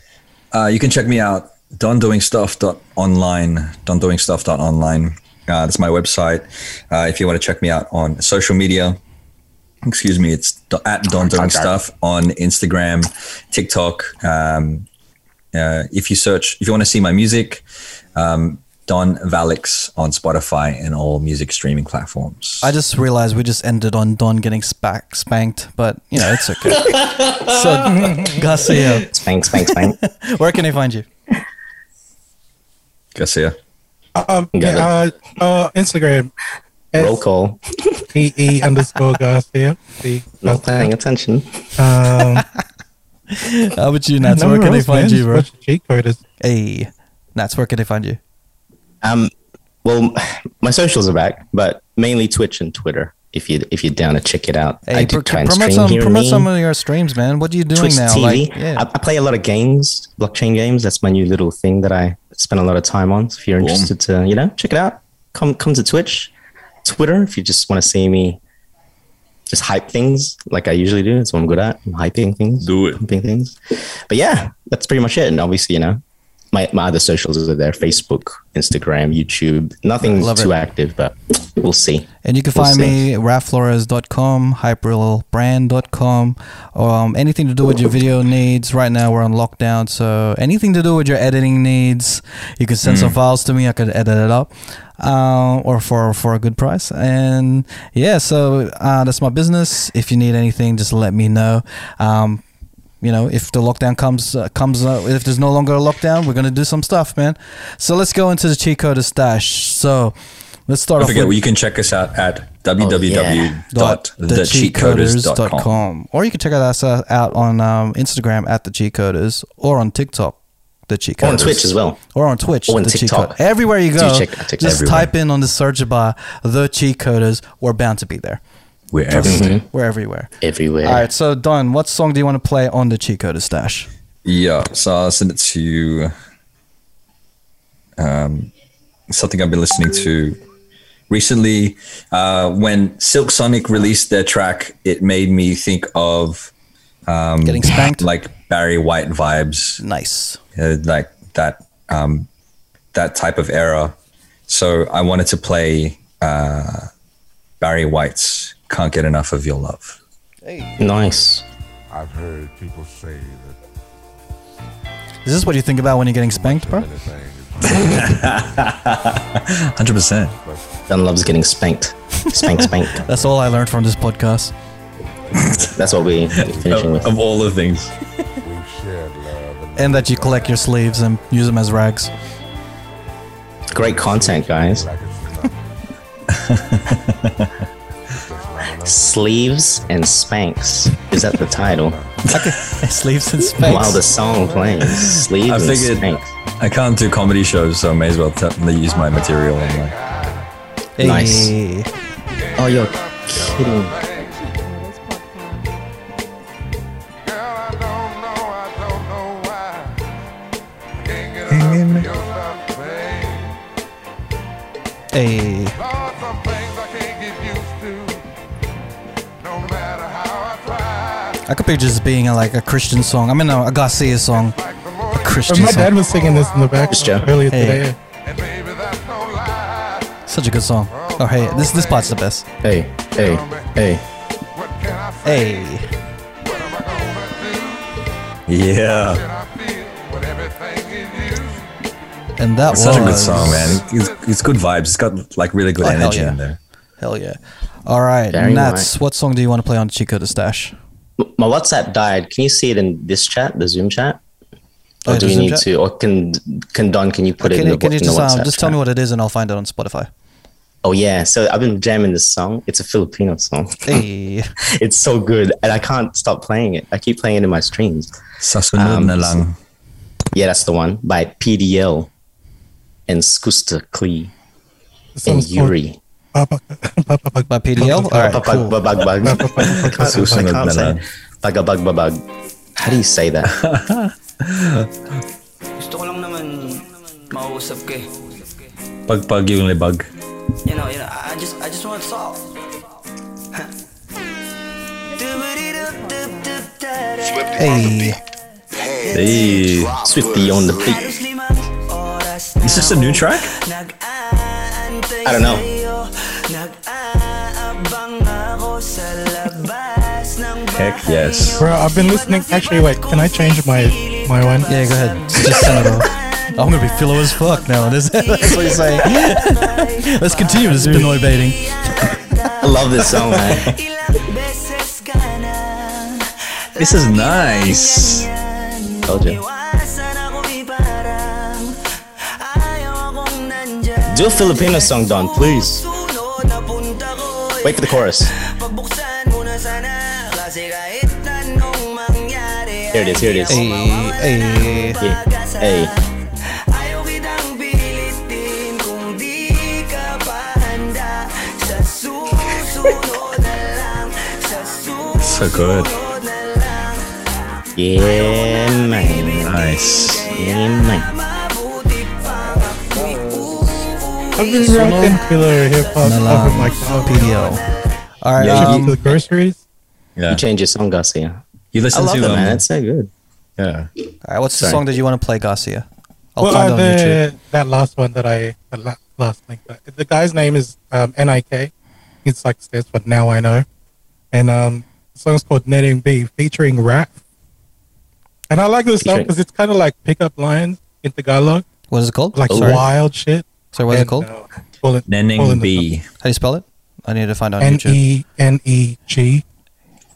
Uh, you can check me out dondoingstuff.online, dondoingstuff.online. Uh, that's my website. Uh, if you want to check me out on social media, excuse me, it's do- at Don Doing Stuff on Instagram, TikTok. Um, uh, if you search, if you want to see my music, um, Don Valix on Spotify and all music streaming platforms. I just realized we just ended on Don getting spank, spanked, but you know it's okay. so Garcia, Spank, spank, spank. where can I find you? Garcia. um, yeah, uh, uh, Instagram. Roll call. S E E underscore Garcia. See, Not paying attention. um, How about you, Nats? Where can I find man. you, bro? Watch the cheat coders. Hey, Nats, where can I find you? Um, well, my socials are back, but mainly Twitch and Twitter. If you if you're down to check it out, Hey, I do pro- try and promote stream some, here promote some of your streams, man. What are you doing Twitch now? TV. Like, yeah. I, I play a lot of games, blockchain games. That's my new little thing that I spend a lot of time on. So if you're Boom. interested to, you know, check it out. Come come to Twitch, Twitter. If you just want to see me, just hype things like I usually do. That's what I'm good at. I'm hyping things. Do it. Pumping things. But yeah, that's pretty much it. And obviously, you know, my, my other socials are there: Facebook, Instagram, YouTube. Nothing too it. active, but we'll see. And you can We'll find see. me rafflores.com, hyperbrand.com, um, anything to do with your video needs. Right now we're on lockdown, so anything to do with your editing needs, you can send some files to me. I could edit it up, uh, or for for a good price. And yeah, so uh, that's my business. If you need anything, just let me know. Um, you know, if the lockdown comes uh, comes, uh, if there's no longer a lockdown, we're gonna do some stuff, man. So let's go into the cheat code stash. So let's start Don't off forget, with you can check us out at Oh, dot www.thecheatcoders.com. or you can check us uh, out on um, Instagram at the cheat coders or on TikTok. The cheat coders. Or on Twitch as well. or on Twitch. Or on the cheat TikTok. code. Everywhere you go, check out just Everywhere. type in on the search bar the cheat coders. We're bound to be there. We're everything. We're everywhere. Everywhere. All right, so Don, what song do you want to play on the cheat coder stash? Yeah, so I'll send it to you. Um, something I've been listening to recently. Uh, when Silk Sonic released their track, it made me think of um, Getting spanked? like Barry White vibes, Nice. uh, like that um, that type of era. So I wanted to play uh, Barry White's "Can't Get Enough of Your Love." Nice. I've heard people say that Is this what you think about when you're getting spanked, bro? Hundred percent. Don loves getting spanked. Spank, spank. That's all I learned from this podcast. That's what we're finishing with. Of all the things. we've shared love and And that you collect your sleeves and use them as rags. Great content, guys. like it's nothing. Sleeves and Spanks. Is that the title? sleeves and spanks. While the song plays. Sleeves I and figured- Spanks. I can't do comedy shows, so I may as well t- use my material. And like, Hey. Nice. Oh, you're kidding. Girl, I could picture this being a, like a Christian song. I mean, a, a Garcia song. Like the more A you Christian my song. dad was singing this in the back earlier Hey. today. and baby, that's no lie. Such a good song. Oh, hey, this this part's the best. Hey, hey, hey. What can I say? Hey. What am I gonna do? yeah, Can I feel what everything is you? And that it's was such a good song, man. It's, it's good vibes. It's got like really good Oh, energy yeah. in there. Hell yeah. All right, Very Nats, nice. what song do you want to play on Chico the Stash? My WhatsApp died. Can you see it in this chat, the Zoom chat? Oh, Or the do we need chat? to? Or can can Don? Can you put it Can in you, the, can you in the just, um, just tell me what it is and I'll find it on Spotify? Oh yeah. So I've been jamming this song. It's a Filipino song. Hey. it's so good, and I can't stop playing it. I keep playing it in my streams. Sasunod Um, na lang. Yeah, that's the one by PDL and Skusta Clee and song's called Yuri. Papa- Papa- Papa- By PDL? All right, Babag, cool. babag, bag. I can't, I Susunod na say lang. it. Bagabag, babag. How do you say that? Gusto ko lang naman mausap ka eh. Pagpag yung libag. You know, you know, I just, I just want to talk. Hey. Hey, Swifty on the beat. is this a new track? I don't know. Heck yes. Bro, I've been listening. Actually, wait. Can I change my my one? Yeah, go ahead. Just send it off. I'm gonna be Filo as fuck now. That's, that's what you're saying. Let's continue this Pinoy baiting. I love this song, man. This is nice. Told you. Do a Filipino song, Don, please. Wait for the chorus. Here it is, here it is. Hey, hey. Yeah. Hey. Ayaw kitang pilitin kung di ka pa handa Sa susunod na lang Sa susunod So good. Yeah, man. Nice. Yeah, man. I've been rocking killer hip hop Na up in my car. PDL. All right. Yeah, To um, the groceries. Yeah. You change your song, Garcia. You listen I listen love to it, um, man. It's so good. yeah. all right. What's the song that you want to play, Garcia? I'll well, find uh, it on YouTube. that last one that I the last link. The guy's name is um, Nik. It's like this, but Now I Know, and um, the song's called Neneng B, featuring rap. And I like this song because it's kind of like pickup lines in Tagalog, What is it called? like Sorry. wild shit. Sorry, what is it called? uh, call it- call Neneng it B. How do you spell it? I need to find it on N YouTube. E N E G,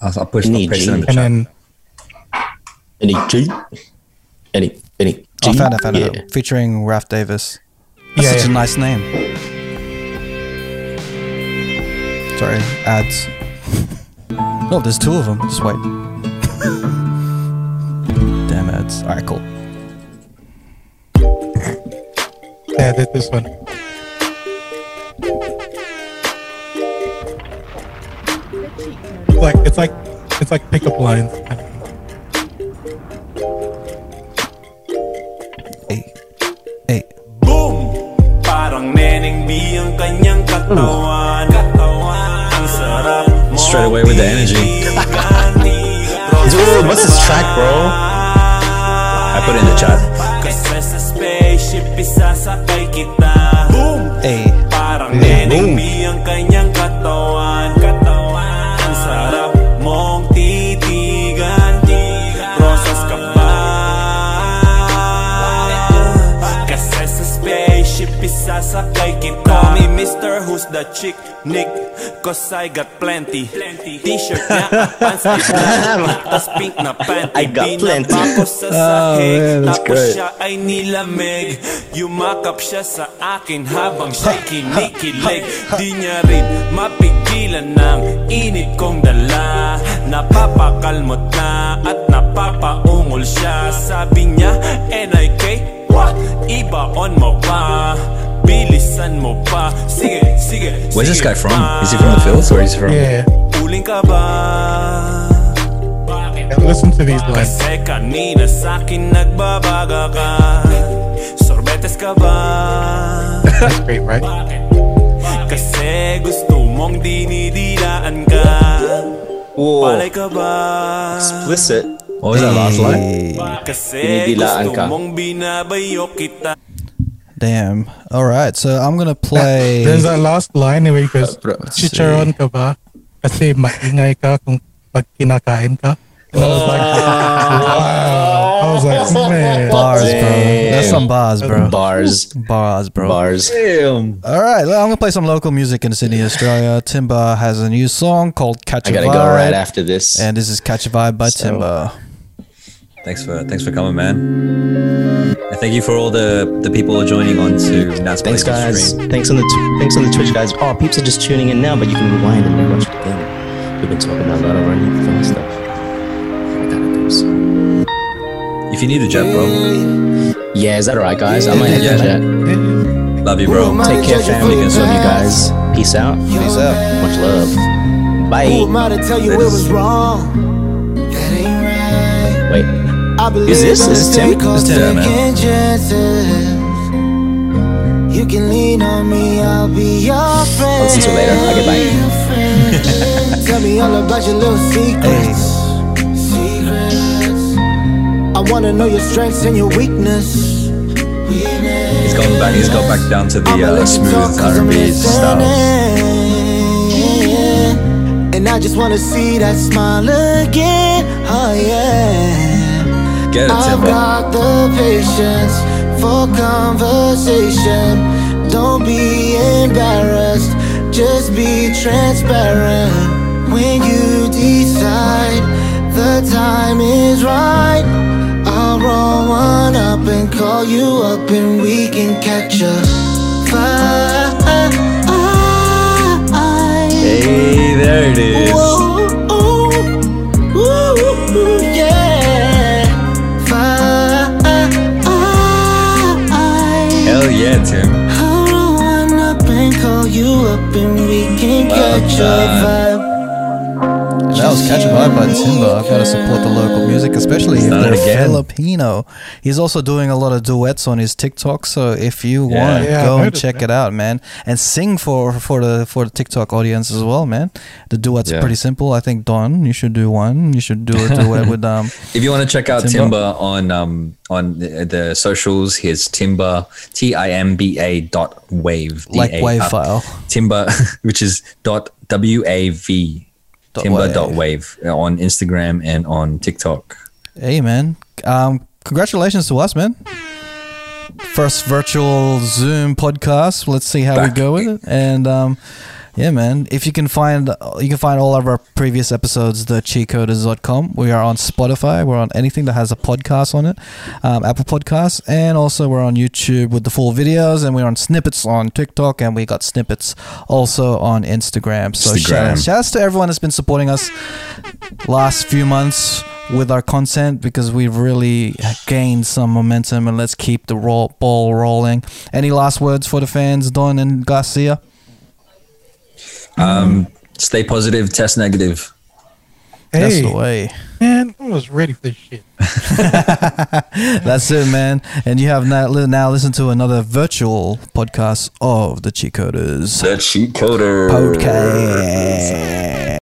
I'll, I'll push I'll Need in the and chat. then Any G? Any any G? Oh, I found it, found yeah. it. Featuring Raf Davis. That's Yeah, such yeah. a nice name. Sorry, ads. oh, there's two of them. Just wait. Damn ads. All right, cool. Yeah, this, this one. It's like it's like it's like pickup lines. Hey, hey. Boom! Parang neneng B ang kanyang katawan Ang Straight away with the energy. Dude, what's this track, bro? I put it in the chat. Kasi sa spaceship isasakay kita Boom! Hey. Parang Yeah. B ang kanyang katawan Katawan isasakay kita. Call me Mr. Who's the chick Nick Cause I got plenty. T-shirt niya pants Tas pink na panty. I got plenty. Binaba ko sa sahig man, that's Tapos great. siya ay nilamig. Yumakap siya sa akin habang siya'y kinikilig. Di niya rin mapigilan ng init kong dala. Napapakalmot na at napapaungol siya. Sabi niya, NIK, what? Ibaon mo pa Bilisan mo pa Sige, sige, Where's this guy from? Is he from the fields or is he from? Yeah, Uling ka ba? Yeah, listen to these lines. Kasi kanina sa'kin nagbabaga ka Sorbetes ka ba? That's great, right? Kasi gusto mong dinidilaan ka Whoa, Palay ka ba? explicit. What was that last line? Hey. Kasi Dinidilaan gusto ka. mong binabayo kita Damn. All right, so I'm gonna play. There's that last line anyway, because goes, Chicharon ka ba? Kasi maingay ka kung pag kinakain ka. And I was like, wow. I was like, man. bars, bro. That's some bars, bro. Bars, Bars, bro. bars. Damn. All right, well, I'm gonna play some local music in Sydney, Australia. Timber has a new song called "Catch I a gotta Vibe," go right after this. and this is "Catch a Vibe" by So- Timber. Thanks for thanks for coming, man. And thank you for all the the people joining on to Nat's Thanks, guys. stream. Thanks on the t- thanks on the Twitch, guys. Oh, peeps are just tuning in now, but you can rewind and rewatch it again. We've been talking about a lot of running fun stuff. I gotta do some. If you need a jet, bro, Yeah, is that alright, guys? I might head Yeah. to chat. love you, bro. Take care, family. Love you guys. Peace out. Peace out. Much love. Who Bye. am I to tell you it was wrong? Is this- is Tim? This Tim, man. You can lean on me, I'll be your friend. listen to it later. I'll get back. Tell me all about your little secrets. Secrets. I wanna know your strengths and your weakness. He's gone back. He's got back down to the uh, smooth talk 'cause I'm R&B style. And I just wanna see that smile again. Oh yeah. Get it, I've got the patience for conversation. Don't be embarrassed, just be transparent. When you decide the time is right, I'll roll one up and call you up and we can catch a vibe. Hey, there it is. Ooh, yeah, Tim. Up and call you up and we can catch vibe. That was Catch a Vibe by Timber. I've got to support the local music, especially if they're again. Filipino. He's also doing a lot of duets on his TikTok, so if you Yeah. want, Yeah, go and noticed check that. it out, man. And sing for for the for the TikTok audience as well, man. The duets are pretty simple. I think Don, you should do one. You should do a duet with um. If you want to check out Timber. Timber, on um on the, the socials, here's Timber T I M B A dot wave Like wave uh, file. Timber, which is dot W A V Dot Timber dot wave uh, on Instagram and on TikTok. Hey, man. Um, congratulations to us, man. First virtual Zoom podcast. Let's see how we go with it. And um, Yeah, man. If you can find you can find all of our previous episodes, thecheatcoders.com. We are on Spotify. We're on anything that has a podcast on it, um, Apple Podcasts, and also we're on YouTube with the full videos, and we're on snippets on TikTok, and we got snippets also on Instagram. So shout Instagram. shouts to everyone that's been supporting us last few months with our content because we've really gained some momentum, and let's keep the roll, ball rolling. Any last words for the fans, Don and Garcia? Um, stay positive, test negative. That's Hey, the way. man, I was ready for this shit. That's it, man. And you have now, now listened to another virtual podcast of the Cheat Coders The cheat Coders. podcast.